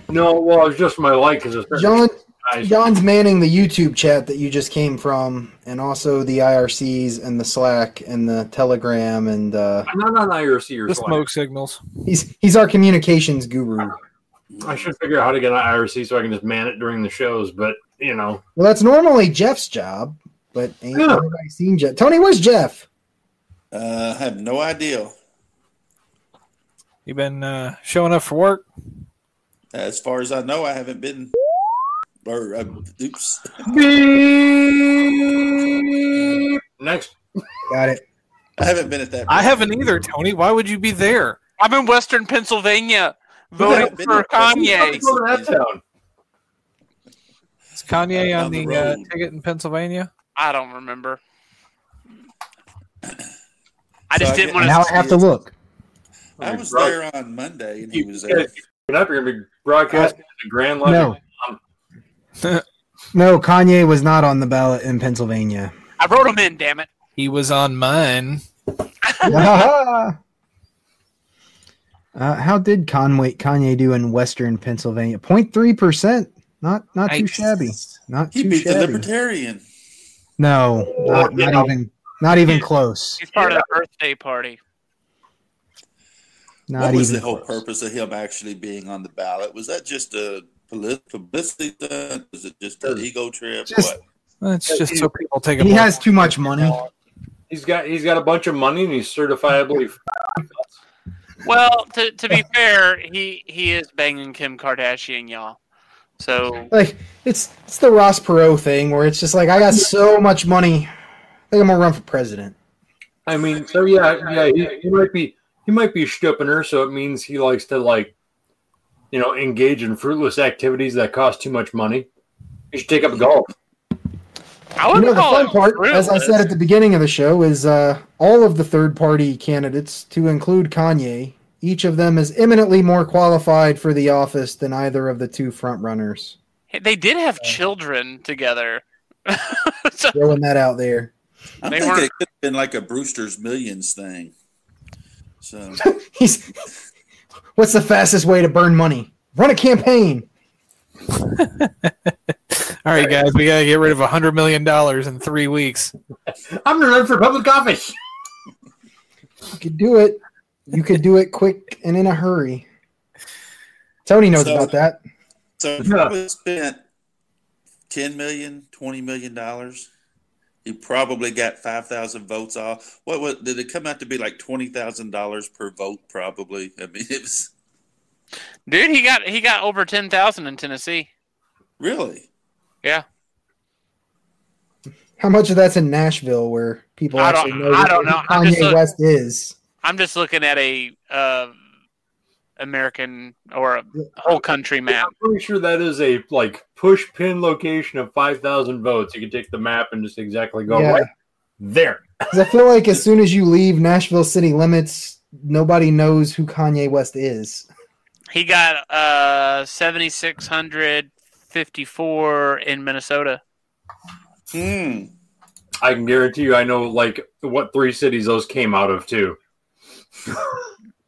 no, well, it's just my light because it's John nice. John's manning the YouTube chat that you just came from, and also the IRCs and the Slack and the Telegram, and uh, I'm not on IRC or The Slack. smoke signals. he's he's our communications guru. I should figure out how to get on IRC so I can just man it during the shows. But you know, Well, that's normally Jeff's job, but ain't Yeah. nobody seen Jeff. Tony, where's Jeff? Uh, I have no idea. You been uh, showing up for work? As far as I know, I haven't been. Or uh, oops. next. Got it. I haven't been at that. I haven't either, Tony. Why would you be there? I'm in Western Pennsylvania voting Yeah, for Kanye. Go that town. Is Kanye on the the uh, ticket in Pennsylvania? I don't remember. I just I didn't get- want Now to. I have to look. I was Broad- there on Monday, and he was there. keep up. You're gonna be broadcasting the Grand Lodge. No. No, Kanye was not on the ballot in Pennsylvania. I wrote him in. Damn it. He was on mine. uh, how did Conway Kanye do in Western Pennsylvania? 03 percent. Not not too Nice. shabby. Not He too beat the. Libertarian. No, not, not Yeah. even not even close. He's part of the birthday party. Not what was even the whole close. purpose of him actually being on the ballot? Was that just a publicity stunt? Was it just an ego trip? Just- what? It's just so people take a He has too much money. He's got he's got a bunch of money and he's certifiably. Well, to, to be fair, he he is banging Kim Kardashian, y'all. So Like it's it's the Ross Perot thing where it's just like I got so much money. I think I'm gonna run for president. I mean, so yeah, yeah, he, he might be he might be stooping her, so it means he likes to like, you know, engage in fruitless activities that cost too much money. He should take up golf. I You know the fun it part, as I said at the beginning of the show, is uh, all of the third party candidates, to include Kanye, each of them is eminently more qualified for the office than either of the two front runners. They did have children together. so, Throwing that out there. I'm They thinking weren't- it could have been like a Brewster's Millions thing. So He's what's the fastest way to burn money? Run a campaign. All right, guys, we gotta get rid of a hundred million dollars in three weeks. I'm gonna run for public office. You could do it. You could do it quick and in a hurry. Tony knows So- about that. So if Yeah. you spent 10 million, 20 million dollars, you probably got 5,000 votes off. What, what did it come out to be like $20,000 per vote probably? I mean, it was Dude, he got he got over ten thousand in Tennessee. really Yeah. How much of that's in Nashville where people I don't- actually know I don't know. I'm just Kanye look- West is? I'm just looking at a uh, American or a whole country map. I'm pretty sure that is a like push pin location of five thousand votes. You can take the map and just exactly go Yeah. right there. 'Cause I feel like as soon as you leave Nashville city limits, nobody knows who Kanye West is. He got uh seventy six hundred fifty four in Minnesota. Hmm. I can guarantee you, I know like what three cities those came out of too.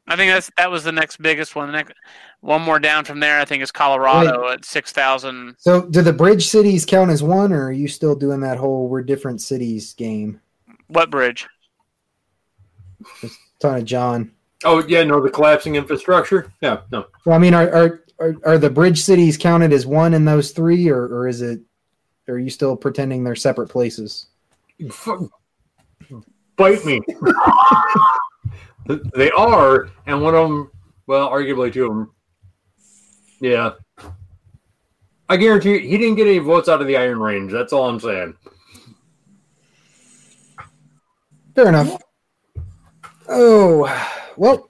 I think that's that was the next biggest one. The next one more down from there, I think, is Colorado at six thousand. So, do the bridge cities count as one, or are you still doing that whole "we're different cities" game? What bridge? Ton of John. Oh yeah, no, the collapsing infrastructure. Yeah, no. Well, I mean, are are are, are the bridge cities counted as one in those three, or, or is it? Or are you still pretending they're separate places? Bite me. they are, and one of them, well, arguably two of them. Yeah. I guarantee you, he didn't get any votes out of the Iron Range. That's all I'm saying. Fair enough. Oh well,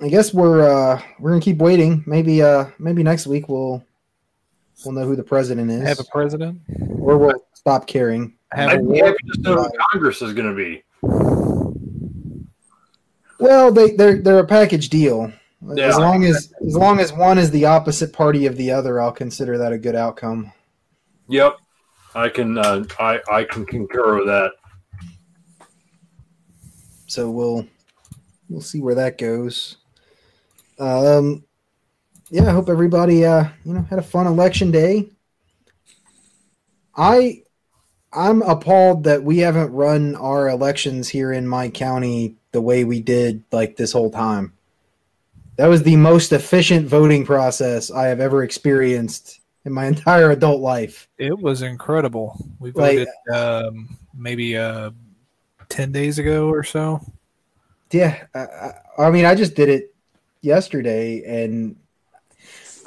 I guess we're uh, we're gonna keep waiting. Maybe uh, maybe next week we'll we'll know who the president is, Have a president. or we'll stop caring. Have a I'd be war. happy to know who Congress is going to be. Well, they they're they're a package deal. Yeah. As long as as long as one is the opposite party of the other, I'll consider that a good outcome. Yep, I can. Uh, I I can concur with that. So we'll we'll see where that goes. Um, yeah, I hope everybody uh you know had a fun election day. I I'm appalled that we haven't run our elections here in my county the way we did like this whole time. That was the most efficient voting process I have ever experienced in my entire adult life. It was incredible. We Like- voted um, maybe uh, ten days ago or so. Yeah, I, I, mean, I just did it yesterday, and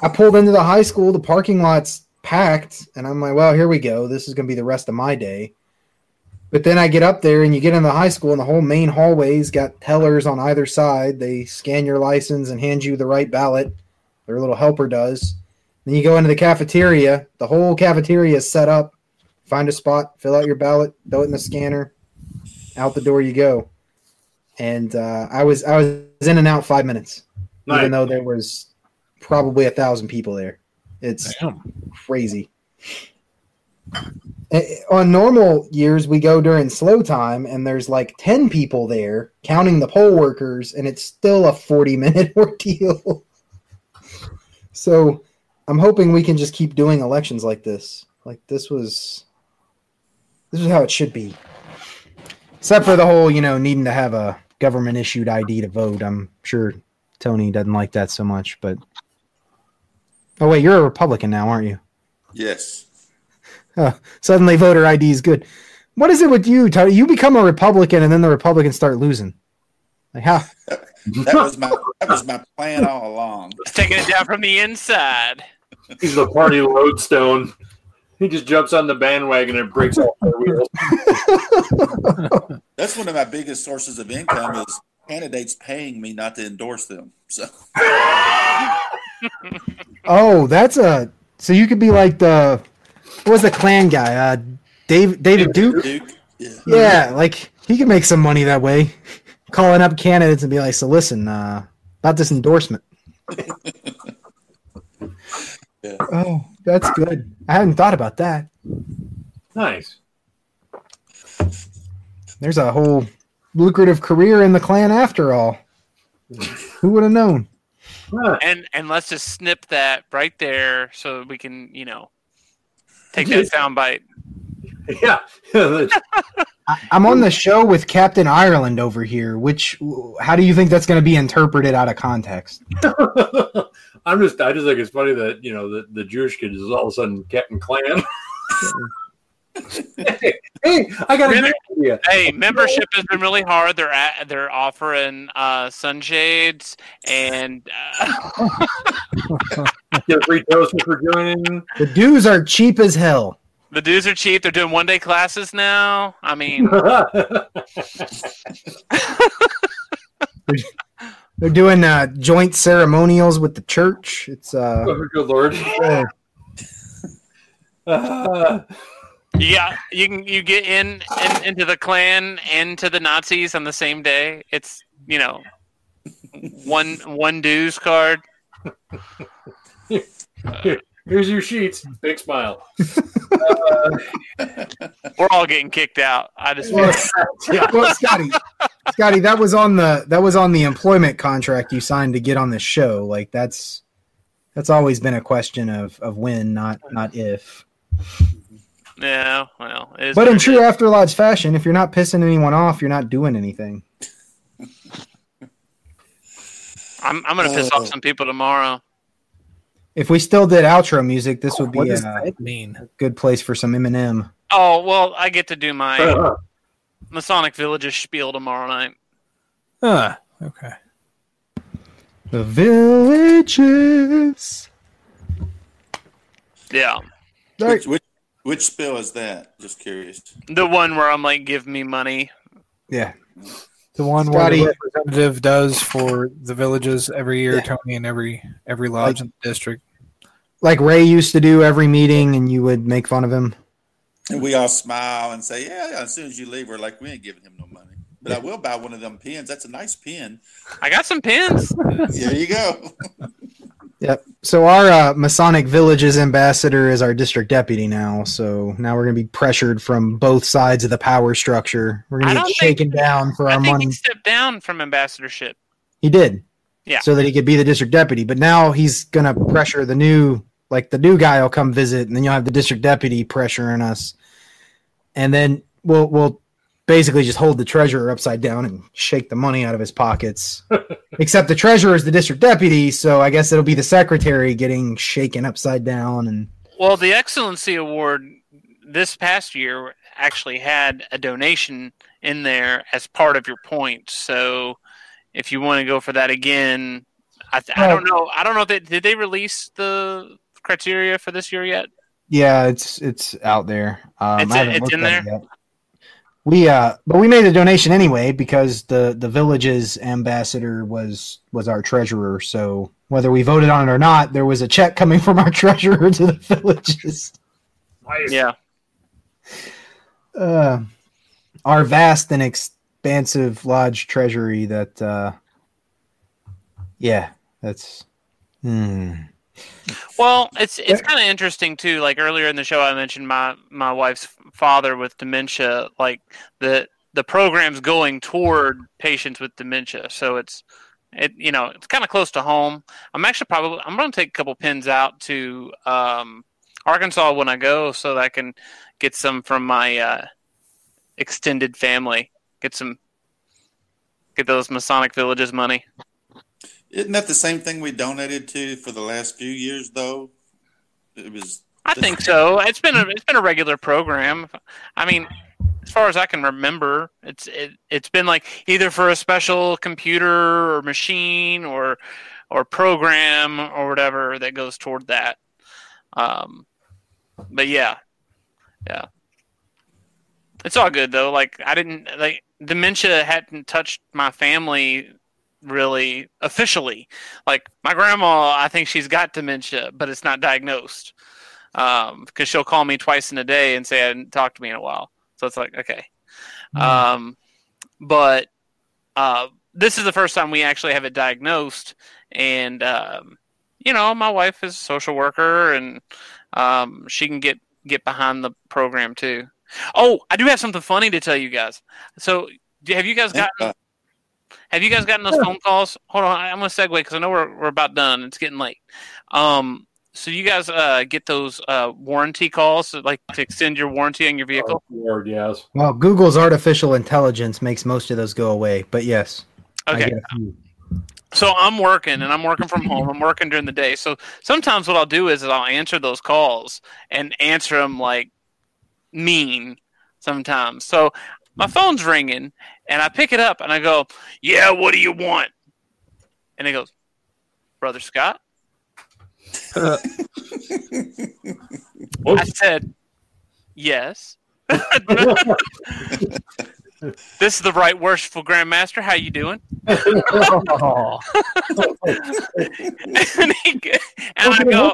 I pulled into the high school. The parking lot's packed, and I'm like, "Well, here we go. This is going to be the rest of my day." But then I get up there, and you get in the high school, and the whole main hallway's got tellers on either side. They scan your license and hand you the right ballot. Their little helper does. Then you go into the cafeteria. The whole cafeteria is set up. Find a spot, fill out your ballot, throw it in the scanner. Out the door you go and uh, I was I was in and out five minutes, even though there was probably a thousand people there. It's Damn. crazy. On normal years, we go during slow time, and there's like ten people there counting the poll workers, and it's still a forty minute ordeal. so, I'm hoping we can just keep doing elections like this. Like this was, this is how it should be. Except for the whole, you know, needing to have a government issued ID to vote. I'm sure Tony doesn't like that so much, but oh wait, you're a Republican now, aren't you? Yes. Suddenly, voter ID is good. What is it with you, Tony? You become a Republican, and then the Republicans start losing. Like how? That was my that was my plan all along. It's taking it down from the inside. He's the party lodestone. He just jumps on the bandwagon and breaks all four wheels. That's one of my biggest sources of income is candidates paying me not to endorse them. So Oh, that's a. So you could be like the. What was the Klan guy? Uh, Dave David Duke. Duke, yeah. Yeah, like he could make some money that way, calling up candidates and be like, "So listen, uh, about this endorsement." Yeah. Oh, that's good. I hadn't thought about that. Nice. There's a whole lucrative career in the Klan after all. Who would have known? and and let's just snip that right there so we can you know take that sound bite. Yeah. I'm on the show with Captain Ireland over here. Which, how do you think that's going to be interpreted out of context? I'm just I just think it's funny that you know the, the Jewish kid is all of a sudden Captain Klan. hey, hey, I got a Really? idea. Hey, membership has been really hard. They're at, they're offering uh, sunshades and uh, Get a free toaster for joining. The dues are cheap as hell. the dues are cheap. They're doing one day classes now. I mean, They're doing uh, joint ceremonials with the church. It's uh, oh, good lord. yeah. Uh, you you can you get in, in into the Klan and to the Nazis on the same day. It's you know one one dues card. here's your sheets. Big smile. We're all getting kicked out. I just Well, well, Scotty, Scotty, that was on the that was on the employment contract you signed to get on this show. Like that's that's always been a question of of when, not not if. yeah. Well, it is But what in it true is. After Lodge fashion, if you're not pissing anyone off, you're not doing anything. I'm I'm gonna piss Oh. off uh. some people tomorrow. If we still did outro music, this would What be does a that mean? good place for some Eminem. Oh well, I get to do my Uh, Masonic Villages spiel tomorrow night. Huh. Okay. The villages. Yeah, Which, which which spill is that? Just curious. the one where I'm like, give me money. Yeah. The one Scotty- where the representative does for the villages every year, Yeah. Tony, and every every lodge in the district. Like Ray used to do every meeting, and you would make fun of him. And we all smile and say, "Yeah." As soon as you leave, we're like, "We ain't giving him no money." But I will buy one of them pins. That's a nice pin. I got some pins. There you go. Yep. So our uh, Masonic Villages ambassador is our district deputy now. So now we're going to be pressured from both sides of the power structure. We're going to get think- shaken down for I our think money. he stepped down from ambassadorship. He did. Yeah. So that he could be the district deputy. But now he's going to pressure the new, like the new guy will come visit, and then you'll have the district deputy pressuring us, and then we'll we'll basically just hold the treasurer upside down and shake the money out of his pockets. Except the treasurer is the district deputy, so I guess it'll be the secretary getting shaken upside down and. Well, the Excellency Award this past year actually had a donation in there as part of your points. So if you want to go for that again, I, th- I don't know. I don't know if they did they release the criteria for this year yet. Yeah, it's it's out there. Um, It's I in- haven't it's in it yet. We uh, but we made a donation anyway because the the village's ambassador was was our treasurer. So whether we voted on it or not, there was a check coming from our treasurer to the villages. nice. Yeah. Uh, our vast and expansive lodge treasury. That uh, yeah, that's. Hmm. Well, it's it's kind of interesting too. Like earlier in the show, I mentioned my my wife's father with dementia. Like the the program's going toward patients with dementia, so it's it you know it's kind of close to home. I'm actually probably I'm going to take a couple pins out to um, Arkansas when I go, so that I can get some from my uh, extended family. Get some get those Masonic villages money. Isn't that the same thing we donated to for the last few years, though? It was. I think so. It's been a it's been a regular program. I mean, as far as I can remember, it's it, it's been like either for a special computer or machine or or program or whatever that goes toward that. Um, but yeah, yeah, it's all good though. Like I didn't like dementia hadn't touched my family really officially. Like my grandma, I think she's got dementia, but it's not diagnosed um because she'll call me twice in a day and say I didn't talk to me in a while. So it's like okay, um, but uh, this is the first time we actually have it diagnosed, and um, you know my wife is a social worker and um, she can get get behind the program too. Oh, I do have something funny to tell you guys. So have you guys gotten Uh, Have you guys gotten those phone calls? Hold on, I- I'm gonna segue because I know we're we're about done. It's getting late. Um, so you guys uh, get those uh, warranty calls, like to extend your warranty on your vehicle? Oh, Lord, yes. Well, Google's artificial intelligence makes most of those go away, but yes. Okay. get. So I'm working and I'm working from home. I'm working during the day. So sometimes what I'll do is I'll answer those calls and answer them like mean sometimes. So my phone's ringing and I pick it up and I go, "Yeah, what do you want?" And he goes, "Brother Scott." I said, "Yes." this is the right worshipful grandmaster. How you doing? and, he, and I go,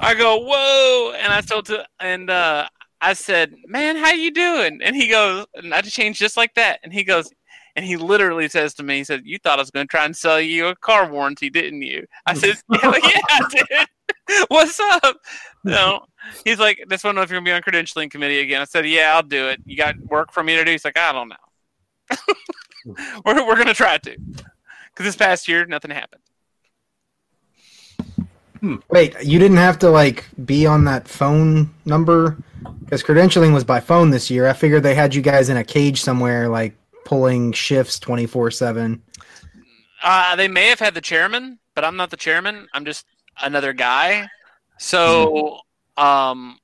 I go, whoa, and I told to, and uh, I said, man, how you doing? And he goes, I just changed just like that, and he goes, and he literally says to me, he said, you thought I was going to try and sell you a car warranty, didn't you? I said, hell yeah, I did. What's up? No, he's like, this one if you're gonna be on credentialing committee again. I said, yeah, I'll do it. You got work for me to do? He's like, I don't know. we're we're gonna try to, because this past year nothing happened. Wait, you didn't have to like be on that phone number because credentialing was by phone this year. I figured they had you guys in a cage somewhere, like pulling shifts twenty four seven. Uh, they may have had the chairman, but I'm not the chairman. I'm just another guy. So, um,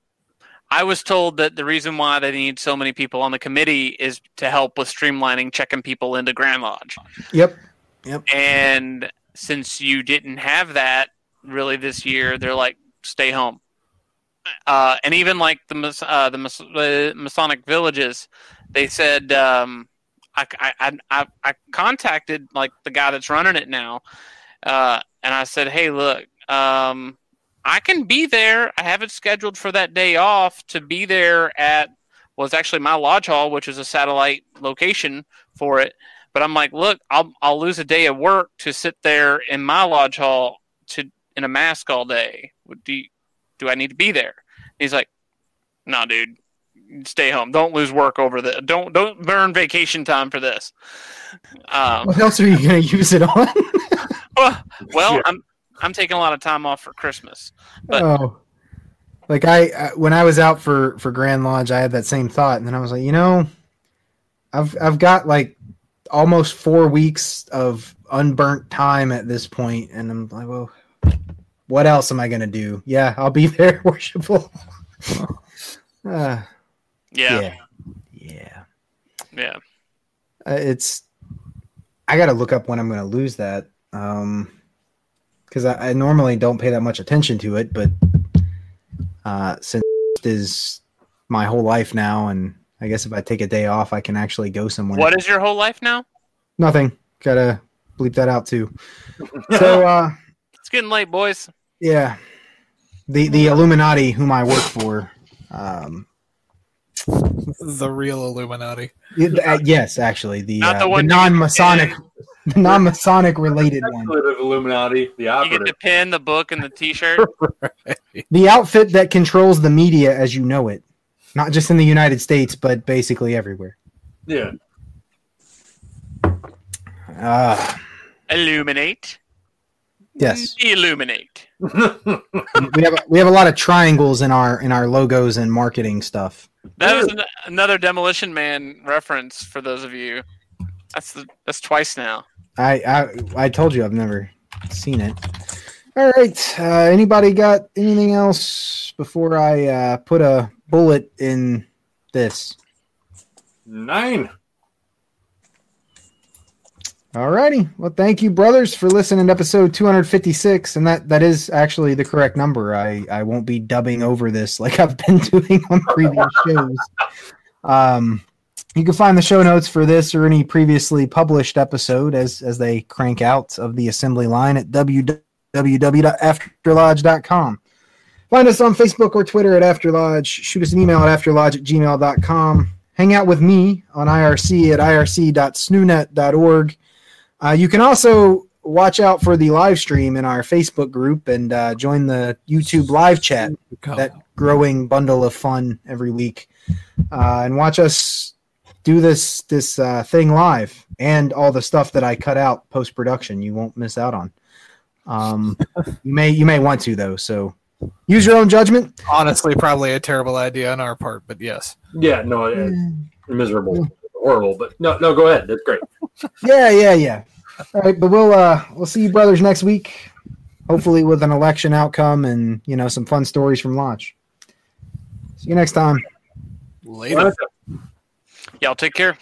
I was told that the reason why they need so many people on the committee is to help with streamlining checking people into Grand Lodge. Yep. Yep. And since you didn't have that really this year, they're like, stay home. Uh, and even like the uh, the uh, Masonic villages, they said um, I, I, I, I contacted like the guy that's running it now, uh, and I said, hey, look, um, I can be there. I have it scheduled for that day off to be there at well, it's actually my lodge hall, which is a satellite location for it. But I'm like, look, I'll I'll lose a day of work to sit there in my lodge hall in a mask all day. Do you, do I need to be there? He's like, no, dude, stay home. Don't lose work over the. Don't don't burn vacation time for this. Um, What else are you going to use it on? well, well Yeah. I'm I'm taking a lot of time off for Christmas. But- oh, like I uh, when I was out for for Grand Lodge, I had that same thought, and then I was like, you know, I've I've got like almost four weeks of unburnt time at this point, and I'm like, well, what else am I going to do? Yeah, I'll be there, worshipful. uh, Yeah, yeah, yeah. yeah. Uh, it's I got to look up when I'm going to lose that um because I, I normally don't pay that much attention to it, but uh, since is my whole life now, and I guess if I take a day off, I can actually go somewhere. What is your whole life now? Nothing. Gotta bleep that out too. so uh, It's getting late, boys. yeah, the the Illuminati, whom I work for. Um, The real Illuminati. it- uh, yes, actually, the Not the uh, the one you- non-Masonic, the non-Masonic related one. Speculative Illuminati, the You get the pen, the book, and the T-shirt. The outfit that controls the media as you know it, not just in the United States, but basically everywhere. Yeah. Uh, Illuminate. Yes, Illuminate. we have we have a lot of triangles in our in our logos and marketing stuff. That was an, another Demolition Man reference for those of you. That's the that's twice now. I I, I told you I've never seen it. All right, uh, anybody got anything else before I uh, put a bullet in this? Nine. Alrighty. Well, thank you, brothers, for listening to episode 256, and that that is actually the correct number. I I won't be dubbing over this like I've been doing on previous shows. Um, you can find the show notes for this or any previously published episode as as they crank out of the assembly line at www.afterlodge.com. Find us on Facebook or Twitter at Afterlodge. Shoot us an email at afterlodge at gmail.com. Hang out with me on IRC at irc.snoonet.org. Uh, you can also watch out for the live stream in our Facebook group and uh, join the YouTube live chat, that growing bundle of fun every week. Uh, and watch us do this this uh, thing live and all the stuff that I cut out post production. You won't miss out on. Um, you may you may want to though. So use your own judgment. Honestly, probably a terrible idea on our part, but yes. Yeah, no, it's miserable, horrible. But no, no, go ahead. That's great. Yeah, yeah, yeah. All right, but we'll uh we'll see you brothers next week. Hopefully with an election outcome and you know some fun stories from launch. See you next time. Later. Y'all take care.